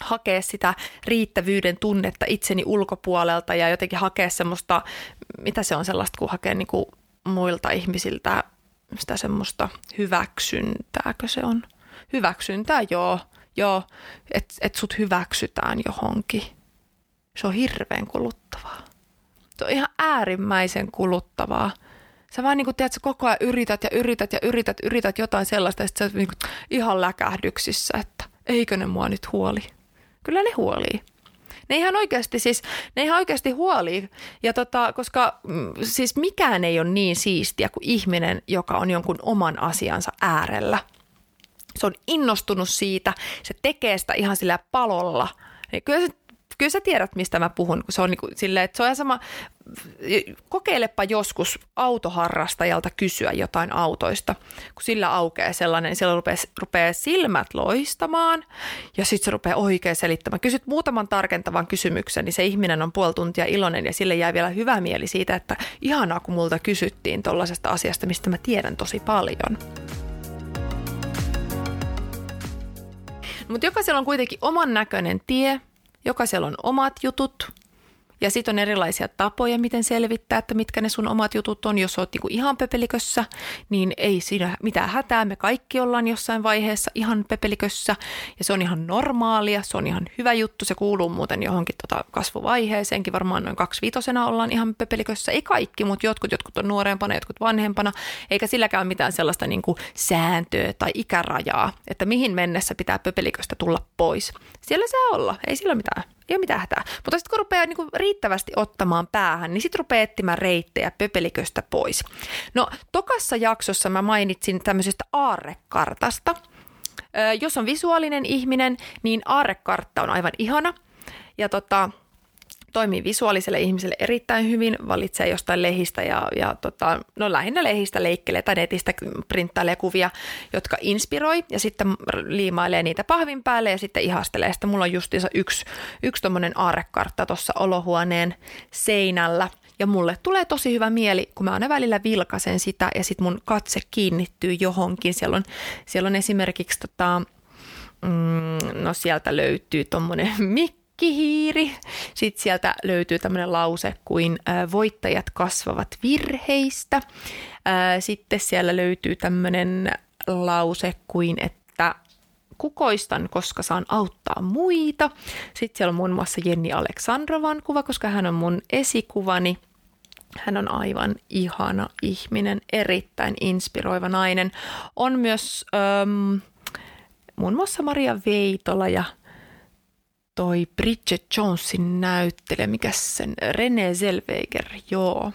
hakea sitä riittävyyden tunnetta itseni ulkopuolelta ja jotenkin hakea semmoista, mitä se on sellaista, kun hakee niinku muilta ihmisiltä sitä semmoista hyväksyntääkö se on? Hyväksyntää, joo, joo että et sut hyväksytään johonkin. Se on hirveän kuluttavaa. Se on ihan äärimmäisen kuluttavaa. Sä vaan niin kuin, tiedät, sä koko ajan yrität ja yrität ja yrität, yrität jotain sellaista, ja sä niin kuin, ihan läkähdyksissä, että eikö ne mua nyt huoli. Kyllä ne huolii. Ne ihan oikeasti siis, ne ihan oikeasti huolii. Ja tota, koska mm, siis mikään ei ole niin siistiä kuin ihminen, joka on jonkun oman asiansa äärellä – se on innostunut siitä, se tekee sitä ihan sillä palolla. Niin kyllä, se, kyllä sä tiedät, mistä mä puhun, se on niin kuin silleen, että se on ihan sama, kokeilepa joskus autoharrastajalta kysyä jotain autoista, kun sillä aukeaa sellainen, niin siellä rupeaa, rupeaa silmät loistamaan ja sitten se rupeaa oikein selittämään. Kysyt muutaman tarkentavan kysymyksen, niin se ihminen on puoli tuntia iloinen ja sille jää vielä hyvä mieli siitä, että ihanaa kun multa kysyttiin tuollaisesta asiasta, mistä mä tiedän tosi paljon. Mutta jokaisella on kuitenkin oman näköinen tie, jokaisella on omat jutut Ja sitten on erilaisia tapoja, miten selvittää, että mitkä ne sun omat jutut on. Jos oot niinku ihan pepelikössä, niin ei siinä mitään hätää. Me kaikki ollaan jossain vaiheessa ihan pepelikössä ja se on ihan normaalia, se on ihan hyvä juttu. Se kuuluu muuten johonkin tota kasvuvaiheeseenkin. Varmaan noin kaksiviitosena ollaan ihan pepelikössä. Ei kaikki, mutta jotkut, jotkut on nuorempana, jotkut vanhempana. Eikä silläkään mitään sellaista niinku sääntöä tai ikärajaa, että mihin mennessä pitää pepeliköstä tulla pois. Siellä saa olla, ei sillä mitään ei ole mitään hätää. Mutta sitten kun rupeaa niin kuin riittävästi ottamaan päähän, niin sitten rupeaa etsimään reittejä pöpeliköstä pois. No, tokassa jaksossa mä mainitsin tämmöisestä aarrekartasta. Jos on visuaalinen ihminen, niin aarrekartta on aivan ihana. Ja tota, toimii visuaaliselle ihmiselle erittäin hyvin, valitsee jostain lehistä ja, ja tota, no lähinnä lehistä leikkelee tai netistä printtailee kuvia, jotka inspiroi ja sitten liimailee niitä pahvin päälle ja sitten ihastelee. Sitten mulla on justiinsa yksi, yksi tommonen aarekartta tuossa olohuoneen seinällä ja mulle tulee tosi hyvä mieli, kun mä aina välillä vilkasen sitä ja sitten mun katse kiinnittyy johonkin. Siellä on, siellä on esimerkiksi tota, mm, no sieltä löytyy tommonen mik kihiiri. Sitten sieltä löytyy tämmöinen lause kuin voittajat kasvavat virheistä. Sitten siellä löytyy tämmöinen lause kuin, että kukoistan, koska saan auttaa muita. Sitten siellä on muun muassa Jenni Aleksandrovan kuva, koska hän on mun esikuvani. Hän on aivan ihana ihminen, erittäin inspiroiva nainen. On myös ähm, muun muassa Maria Veitola ja toi Bridget Jonesin näyttelijä, mikä sen, René Zellweger, joo.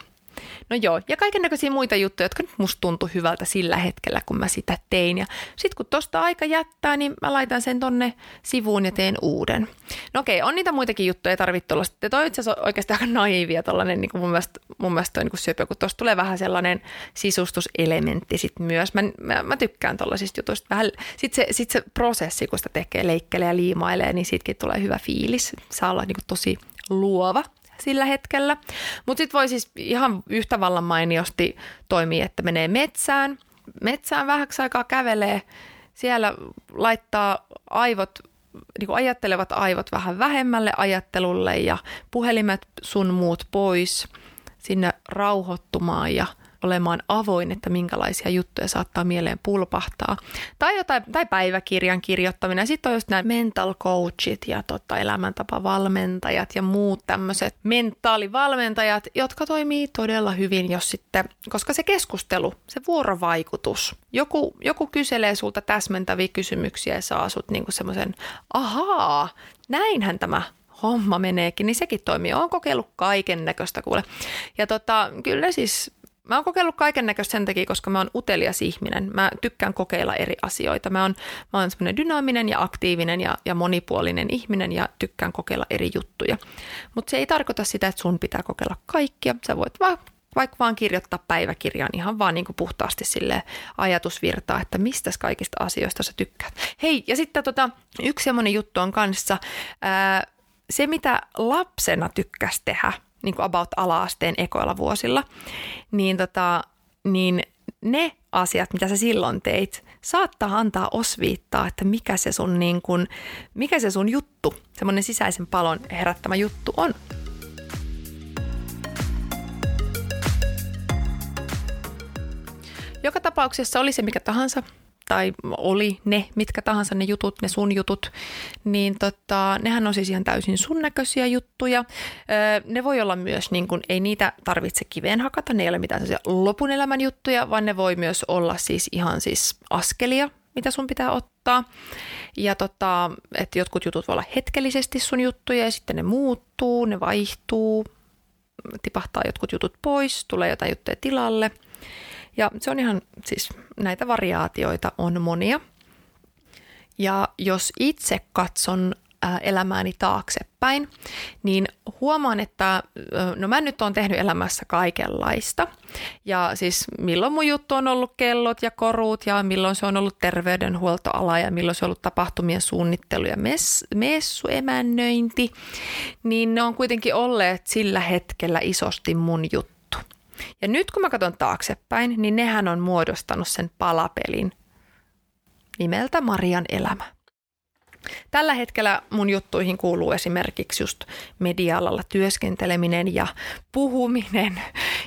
No joo, ja kaiken näköisiä muita juttuja, jotka nyt musta tuntui hyvältä sillä hetkellä, kun mä sitä tein. Ja sit kun tosta aika jättää, niin mä laitan sen tonne sivuun ja teen uuden. No okei, on niitä muitakin juttuja, ei tarvitse olla. Sitten toi itse asiassa oikeasti aika naivia tollanen, niin kuin mun mielestä, mun mielestä toi niin syöpä, kun tuossa tulee vähän sellainen sisustuselementti sit myös. Mä, mä, mä tykkään tollaisista jutuista. Vähän, sit se, sit se prosessi, kun sitä tekee, leikkelee ja liimailee, niin siitäkin tulee hyvä fiilis. Saa olla niin kuin tosi luova sillä hetkellä. Mutta sitten voi siis ihan yhtä vallan mainiosti toimia, että menee metsään, metsään vähäksi aikaa kävelee, siellä laittaa aivot, niin kuin ajattelevat aivot vähän vähemmälle ajattelulle ja puhelimet sun muut pois sinne rauhoittumaan ja – olemaan avoin, että minkälaisia juttuja saattaa mieleen pulpahtaa. Tai, jotain, tai päiväkirjan kirjoittaminen. Sitten on just nämä mental coachit ja tota, elämäntapavalmentajat ja muut tämmöiset mentaalivalmentajat, jotka toimii todella hyvin, jos sitten, koska se keskustelu, se vuorovaikutus, joku, joku kyselee sulta täsmentäviä kysymyksiä ja saa sut niinku semmoisen, ahaa, näinhän tämä homma meneekin, niin sekin toimii. Olen kokeillut kaiken näköistä kuule. Ja tota, kyllä siis Mä oon kokeillut kaiken näköistä sen takia, koska mä oon utelias ihminen. Mä tykkään kokeilla eri asioita. Mä oon, mä oon semmoinen dynaaminen ja aktiivinen ja, ja monipuolinen ihminen ja tykkään kokeilla eri juttuja. Mutta se ei tarkoita sitä, että sun pitää kokeilla kaikkia. Sä voit vaan vaikka vaan kirjoittaa päiväkirjan ihan vaan niin kuin puhtaasti sille ajatusvirtaa, että mistä kaikista asioista sä tykkäät. Hei, ja sitten tota, yksi semmoinen juttu on kanssa, ää, se mitä lapsena tykkäs tehdä, niin kuin about ala-asteen ekoilla vuosilla, niin, tota, niin ne asiat, mitä sä silloin teit, saattaa antaa osviittaa, että mikä se sun, niin kuin, mikä se sun juttu, semmoinen sisäisen palon herättämä juttu on. Joka tapauksessa oli se mikä tahansa, tai oli ne, mitkä tahansa ne jutut, ne sun jutut, niin tota, nehän on siis ihan täysin sun näköisiä juttuja. Öö, ne voi olla myös, niin kun, ei niitä tarvitse kiveen hakata, ne ei ole mitään lopun elämän juttuja, vaan ne voi myös olla siis ihan siis askelia, mitä sun pitää ottaa. Ja tota, että jotkut jutut voi olla hetkellisesti sun juttuja ja sitten ne muuttuu, ne vaihtuu, tipahtaa jotkut jutut pois, tulee jotain juttuja tilalle – se on ihan, siis näitä variaatioita on monia. Ja jos itse katson elämääni taaksepäin, niin huomaan, että no mä nyt oon tehnyt elämässä kaikenlaista. Ja siis milloin mun juttu on ollut kellot ja korut ja milloin se on ollut terveydenhuoltoala ja milloin se on ollut tapahtumien suunnittelu ja mess, messuemännöinti, niin ne on kuitenkin olleet sillä hetkellä isosti mun juttu ja nyt kun mä katson taaksepäin, niin nehän on muodostanut sen palapelin nimeltä Marian elämä. Tällä hetkellä mun juttuihin kuuluu esimerkiksi just media-alalla työskenteleminen ja puhuminen.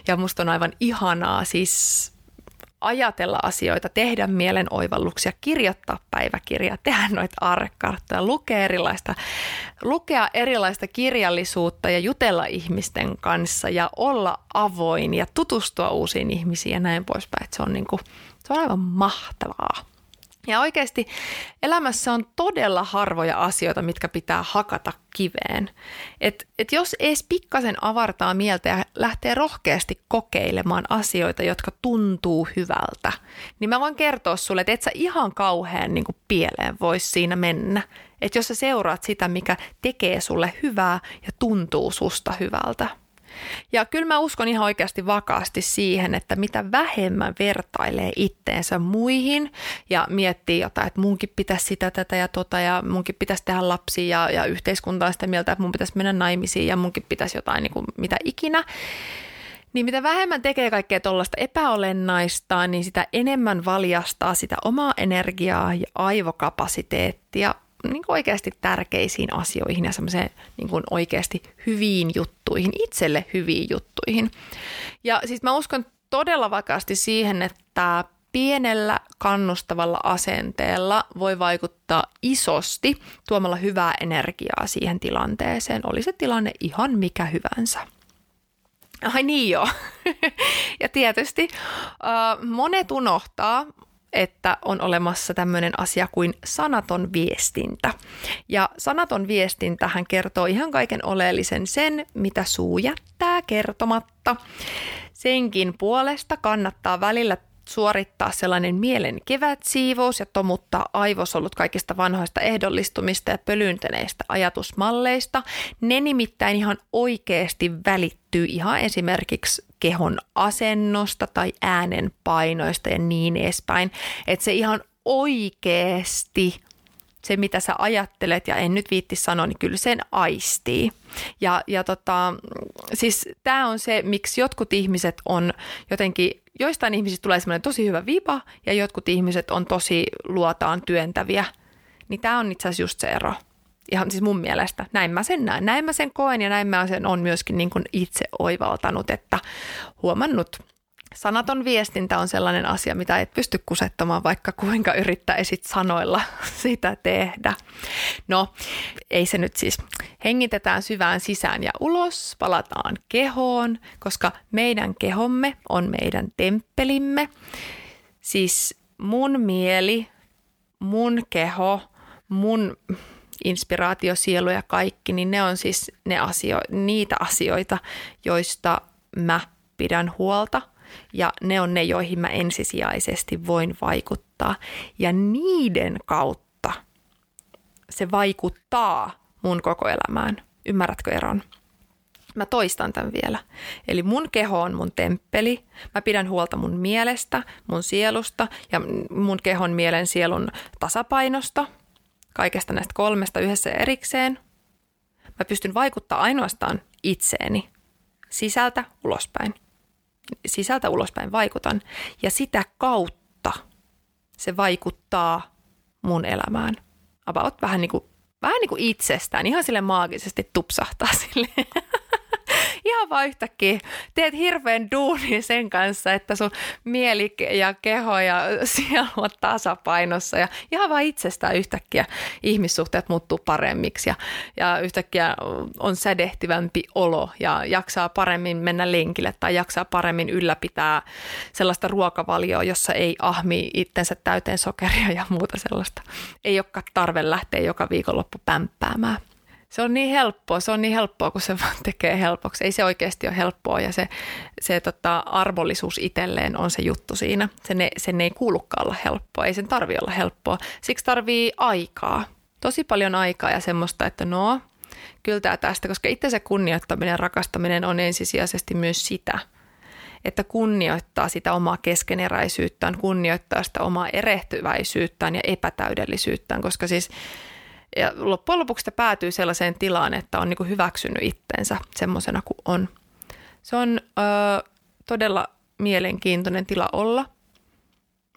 Ja musta on aivan ihanaa siis ajatella asioita, tehdä mielenoivalluksia, kirjoittaa päiväkirjaa, tehdä noita arrekarttoja, lukea erilaista, lukea erilaista kirjallisuutta ja jutella ihmisten kanssa ja olla avoin ja tutustua uusiin ihmisiin ja näin poispäin. Se on, niin kuin, se on aivan mahtavaa. Ja oikeasti elämässä on todella harvoja asioita, mitkä pitää hakata kiveen. Et, et jos edes pikkasen avartaa mieltä ja lähtee rohkeasti kokeilemaan asioita, jotka tuntuu hyvältä, niin mä voin kertoa sulle, että et sä ihan kauhean niin kuin pieleen voisi siinä mennä. Että jos sä seuraat sitä, mikä tekee sulle hyvää ja tuntuu susta hyvältä – ja kyllä mä uskon ihan oikeasti vakaasti siihen, että mitä vähemmän vertailee itteensä muihin ja miettii jotain, että munkin pitäisi sitä, tätä ja tota ja munkin pitäisi tehdä lapsia ja, ja yhteiskunta on sitä mieltä, että mun pitäisi mennä naimisiin ja munkin pitäisi jotain niin kuin mitä ikinä, niin mitä vähemmän tekee kaikkea tuollaista epäolennaista, niin sitä enemmän valjastaa sitä omaa energiaa ja aivokapasiteettia niin kuin oikeasti tärkeisiin asioihin ja semmoiseen niin kuin oikeasti hyviin juttuihin, itselle hyviin juttuihin. Ja siis mä uskon todella vakaasti siihen, että pienellä kannustavalla asenteella voi vaikuttaa isosti tuomalla hyvää energiaa siihen tilanteeseen, oli se tilanne ihan mikä hyvänsä. Ai niin joo. ja tietysti monet unohtaa, että on olemassa tämmöinen asia kuin sanaton viestintä. Ja sanaton viestintähän kertoo ihan kaiken oleellisen sen, mitä suu jättää kertomatta. Senkin puolesta kannattaa välillä suorittaa sellainen mielen kevätsiivous ja tomuttaa aivosolut kaikista vanhoista ehdollistumista ja pölyntäneistä ajatusmalleista. Ne nimittäin ihan oikeasti välittyy ihan esimerkiksi kehon asennosta tai äänen painoista ja niin edespäin. Että se ihan oikeasti se, mitä sä ajattelet, ja en nyt viitti sanoa, niin kyllä sen aistii. Ja, ja tota, siis tämä on se, miksi jotkut ihmiset on jotenkin, joistain ihmisistä tulee semmoinen tosi hyvä vipa, ja jotkut ihmiset on tosi luotaan työntäviä. Niin tämä on itse asiassa just se ero. Ihan siis mun mielestä. Näin mä sen näen. Näin mä sen koen ja näin mä sen on myöskin niin kuin itse oivaltanut, että huomannut Sanaton viestintä on sellainen asia, mitä et pysty kusettamaan, vaikka kuinka yrittäisit sanoilla sitä tehdä. No, ei se nyt siis. Hengitetään syvään sisään ja ulos, palataan kehoon, koska meidän kehomme on meidän temppelimme. Siis mun mieli, mun keho, mun inspiraatio, sielu ja kaikki, niin ne on siis ne asio- niitä asioita, joista mä pidän huolta – ja ne on ne, joihin mä ensisijaisesti voin vaikuttaa. Ja niiden kautta se vaikuttaa mun koko elämään. Ymmärrätkö eron? Mä toistan tämän vielä. Eli mun keho on mun temppeli. Mä pidän huolta mun mielestä, mun sielusta ja mun kehon, mielen, sielun tasapainosta. Kaikesta näistä kolmesta yhdessä erikseen. Mä pystyn vaikuttaa ainoastaan itseeni sisältä ulospäin sisältä ulospäin vaikutan ja sitä kautta se vaikuttaa mun elämään. About vähän niin kuin, vähän niin kuin itsestään, ihan sille maagisesti tupsahtaa sille. ihan vaan yhtäkkiä teet hirveän duunin sen kanssa, että sun mieli ja keho ja sielu on tasapainossa ja ihan vaan itsestään yhtäkkiä ihmissuhteet muuttuu paremmiksi ja, ja yhtäkkiä on sädehtivämpi olo ja jaksaa paremmin mennä lenkille tai jaksaa paremmin ylläpitää sellaista ruokavalioa, jossa ei ahmi itsensä täyteen sokeria ja muuta sellaista. Ei olekaan tarve lähteä joka viikonloppu pämppäämään se on niin helppoa, se on niin helppoa, kun se vaan tekee helpoksi. Ei se oikeasti ole helppoa ja se, se tota, arvollisuus itselleen on se juttu siinä. Sen, ei, sen ei kuulukaan olla helppoa, ei sen tarvi olla helppoa. Siksi tarvii aikaa, tosi paljon aikaa ja semmoista, että no, kyllä tästä, koska itse se kunnioittaminen ja rakastaminen on ensisijaisesti myös sitä, että kunnioittaa sitä omaa keskeneräisyyttään, kunnioittaa sitä omaa erehtyväisyyttään ja epätäydellisyyttään, koska siis – ja loppujen lopuksi sitä päätyy sellaiseen tilaan, että on niin kuin hyväksynyt itsensä semmoisena kuin on. Se on ö, todella mielenkiintoinen tila olla.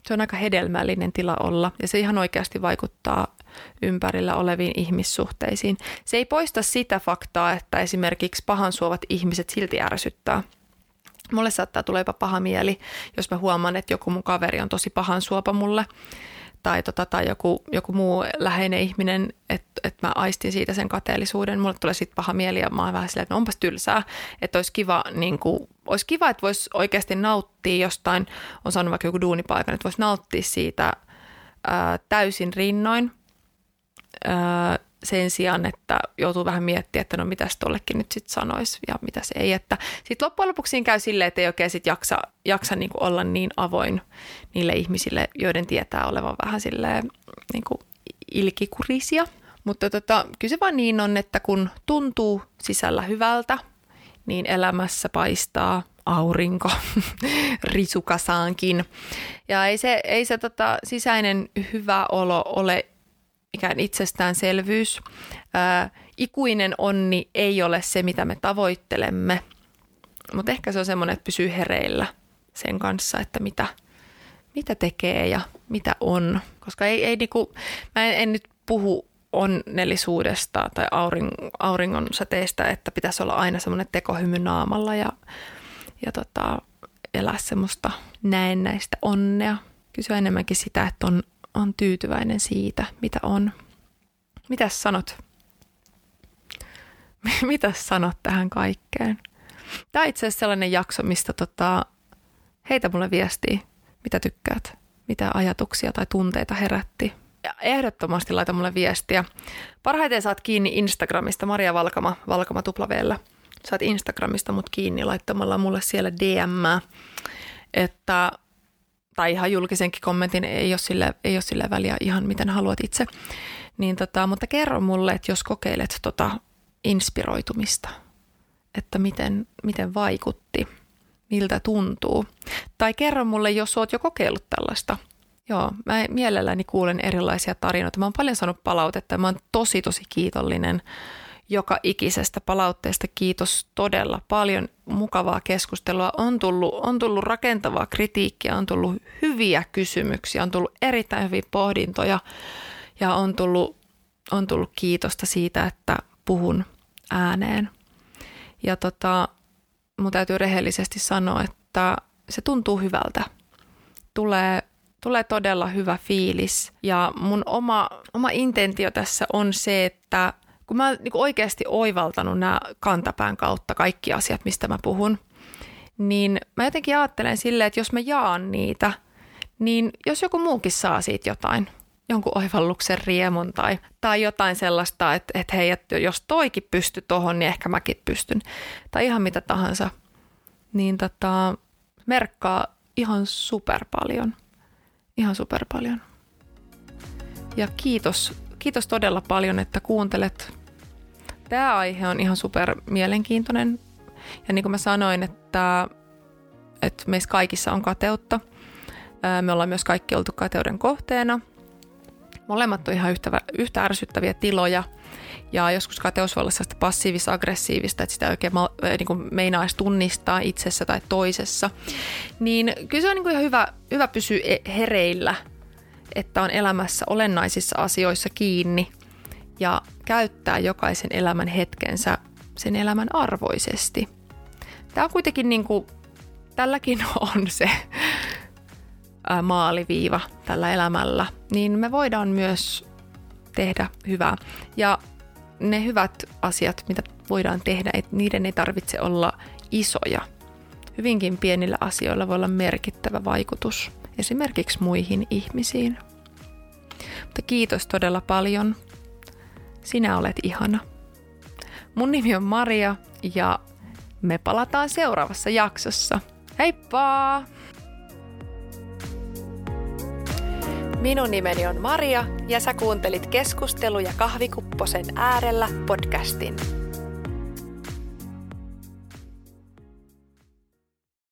Se on aika hedelmällinen tila olla ja se ihan oikeasti vaikuttaa ympärillä oleviin ihmissuhteisiin. Se ei poista sitä faktaa, että esimerkiksi pahan suovat ihmiset silti ärsyttää. Mulle saattaa tulla jopa paha mieli, jos mä huomaan, että joku mun kaveri on tosi pahan suopa mulle tai, tota, tai joku, joku muu läheinen ihminen, että et mä aistin siitä sen kateellisuuden. Mulle tulee sitten paha mieli ja mä oon vähän silleen, että no onpas tylsää. Että olisi kiva, niin kuin, olisi kiva, että voisi oikeasti nauttia jostain, on saanut vaikka joku duunipaikan, että voisi nauttia siitä ää, täysin rinnoin. Ää, sen sijaan, että joutuu vähän miettimään, että no mitäs tollekin nyt sitten sanoisi ja mitä se ei. Että sitten loppujen lopuksi siinä käy silleen, että ei oikein sit jaksa, jaksa niin kuin olla niin avoin niille ihmisille, joiden tietää olevan vähän silleen niin kuin ilkikurisia. Mutta tota, kyllä se vaan niin on, että kun tuntuu sisällä hyvältä, niin elämässä paistaa aurinko risukasaankin. Ja ei se, ei se tota, sisäinen hyvä olo ole ikään itsestäänselvyys. Ää, ikuinen onni ei ole se, mitä me tavoittelemme, mutta ehkä se on semmoinen, että pysyy hereillä sen kanssa, että mitä, mitä tekee ja mitä on. Koska ei, ei niinku, mä en, en nyt puhu onnellisuudesta tai auring, auringon säteestä, että pitäisi olla aina semmoinen tekohymy naamalla ja, ja tota, elää semmoista näennäistä onnea. Kysyä enemmänkin sitä, että on on tyytyväinen siitä, mitä on. Mitäs sanot? Mitä sanot tähän kaikkeen? Tämä on itse asiassa sellainen jakso, mistä tota, heitä mulle viestiä, mitä tykkäät, mitä ajatuksia tai tunteita herätti. Ja ehdottomasti laita mulle viestiä. Parhaiten saat kiinni Instagramista, Maria Valkama, Valkama tuplaveellä. Saat Instagramista mut kiinni laittamalla mulle siellä DM, että tai ihan julkisenkin kommentin, ei ole sille, ei ole sille väliä ihan miten haluat itse. Niin tota, mutta kerro mulle, että jos kokeilet tota inspiroitumista, että miten, miten vaikutti, miltä tuntuu. Tai kerro mulle, jos oot jo kokeillut tällaista. Joo, mä mielelläni kuulen erilaisia tarinoita. Mä oon paljon saanut palautetta ja mä oon tosi tosi kiitollinen joka ikisestä palautteesta. Kiitos todella paljon mukavaa keskustelua. On tullut, on tullut rakentavaa kritiikkiä, on tullut hyviä kysymyksiä, on tullut erittäin hyviä pohdintoja ja on tullut, on tullut kiitosta siitä, että puhun ääneen. Ja tota, mun täytyy rehellisesti sanoa, että se tuntuu hyvältä. Tulee, tulee todella hyvä fiilis ja mun oma, oma intentio tässä on se, että – kun mä oon niin oikeasti oivaltanut nämä kantapään kautta kaikki asiat, mistä mä puhun, niin mä jotenkin ajattelen silleen, että jos mä jaan niitä, niin jos joku muukin saa siitä jotain, jonkun oivalluksen riemun tai, tai jotain sellaista, että, että hei, että jos toikin pysty tohon, niin ehkä mäkin pystyn. Tai ihan mitä tahansa. Niin tota, merkkaa ihan super paljon. Ihan super paljon. Ja kiitos, kiitos todella paljon, että kuuntelet Tämä aihe on ihan super mielenkiintoinen. Ja niin kuin mä sanoin, että, että meissä kaikissa on kateutta. Me ollaan myös kaikki oltu kateuden kohteena. Molemmat on ihan yhtä, yhtä ärsyttäviä tiloja. Ja joskus kateus voi olla sellaista passiivis-aggressiivista, että sitä oikein niin kuin meinaisi tunnistaa itsessä tai toisessa. Niin kyllä se on niin kuin ihan hyvä, hyvä pysyä e-, hereillä, että on elämässä olennaisissa asioissa kiinni – ja käyttää jokaisen elämän hetkensä sen elämän arvoisesti. Tämä on kuitenkin niin kuin, tälläkin on se maaliviiva tällä elämällä, niin me voidaan myös tehdä hyvää. Ja ne hyvät asiat, mitä voidaan tehdä, että niiden ei tarvitse olla isoja. Hyvinkin pienillä asioilla voi olla merkittävä vaikutus esimerkiksi muihin ihmisiin. Mutta kiitos todella paljon sinä olet ihana. Mun nimi on Maria ja me palataan seuraavassa jaksossa. Heippa! Minun nimeni on Maria ja sä kuuntelit keskusteluja kahvikupposen äärellä podcastin.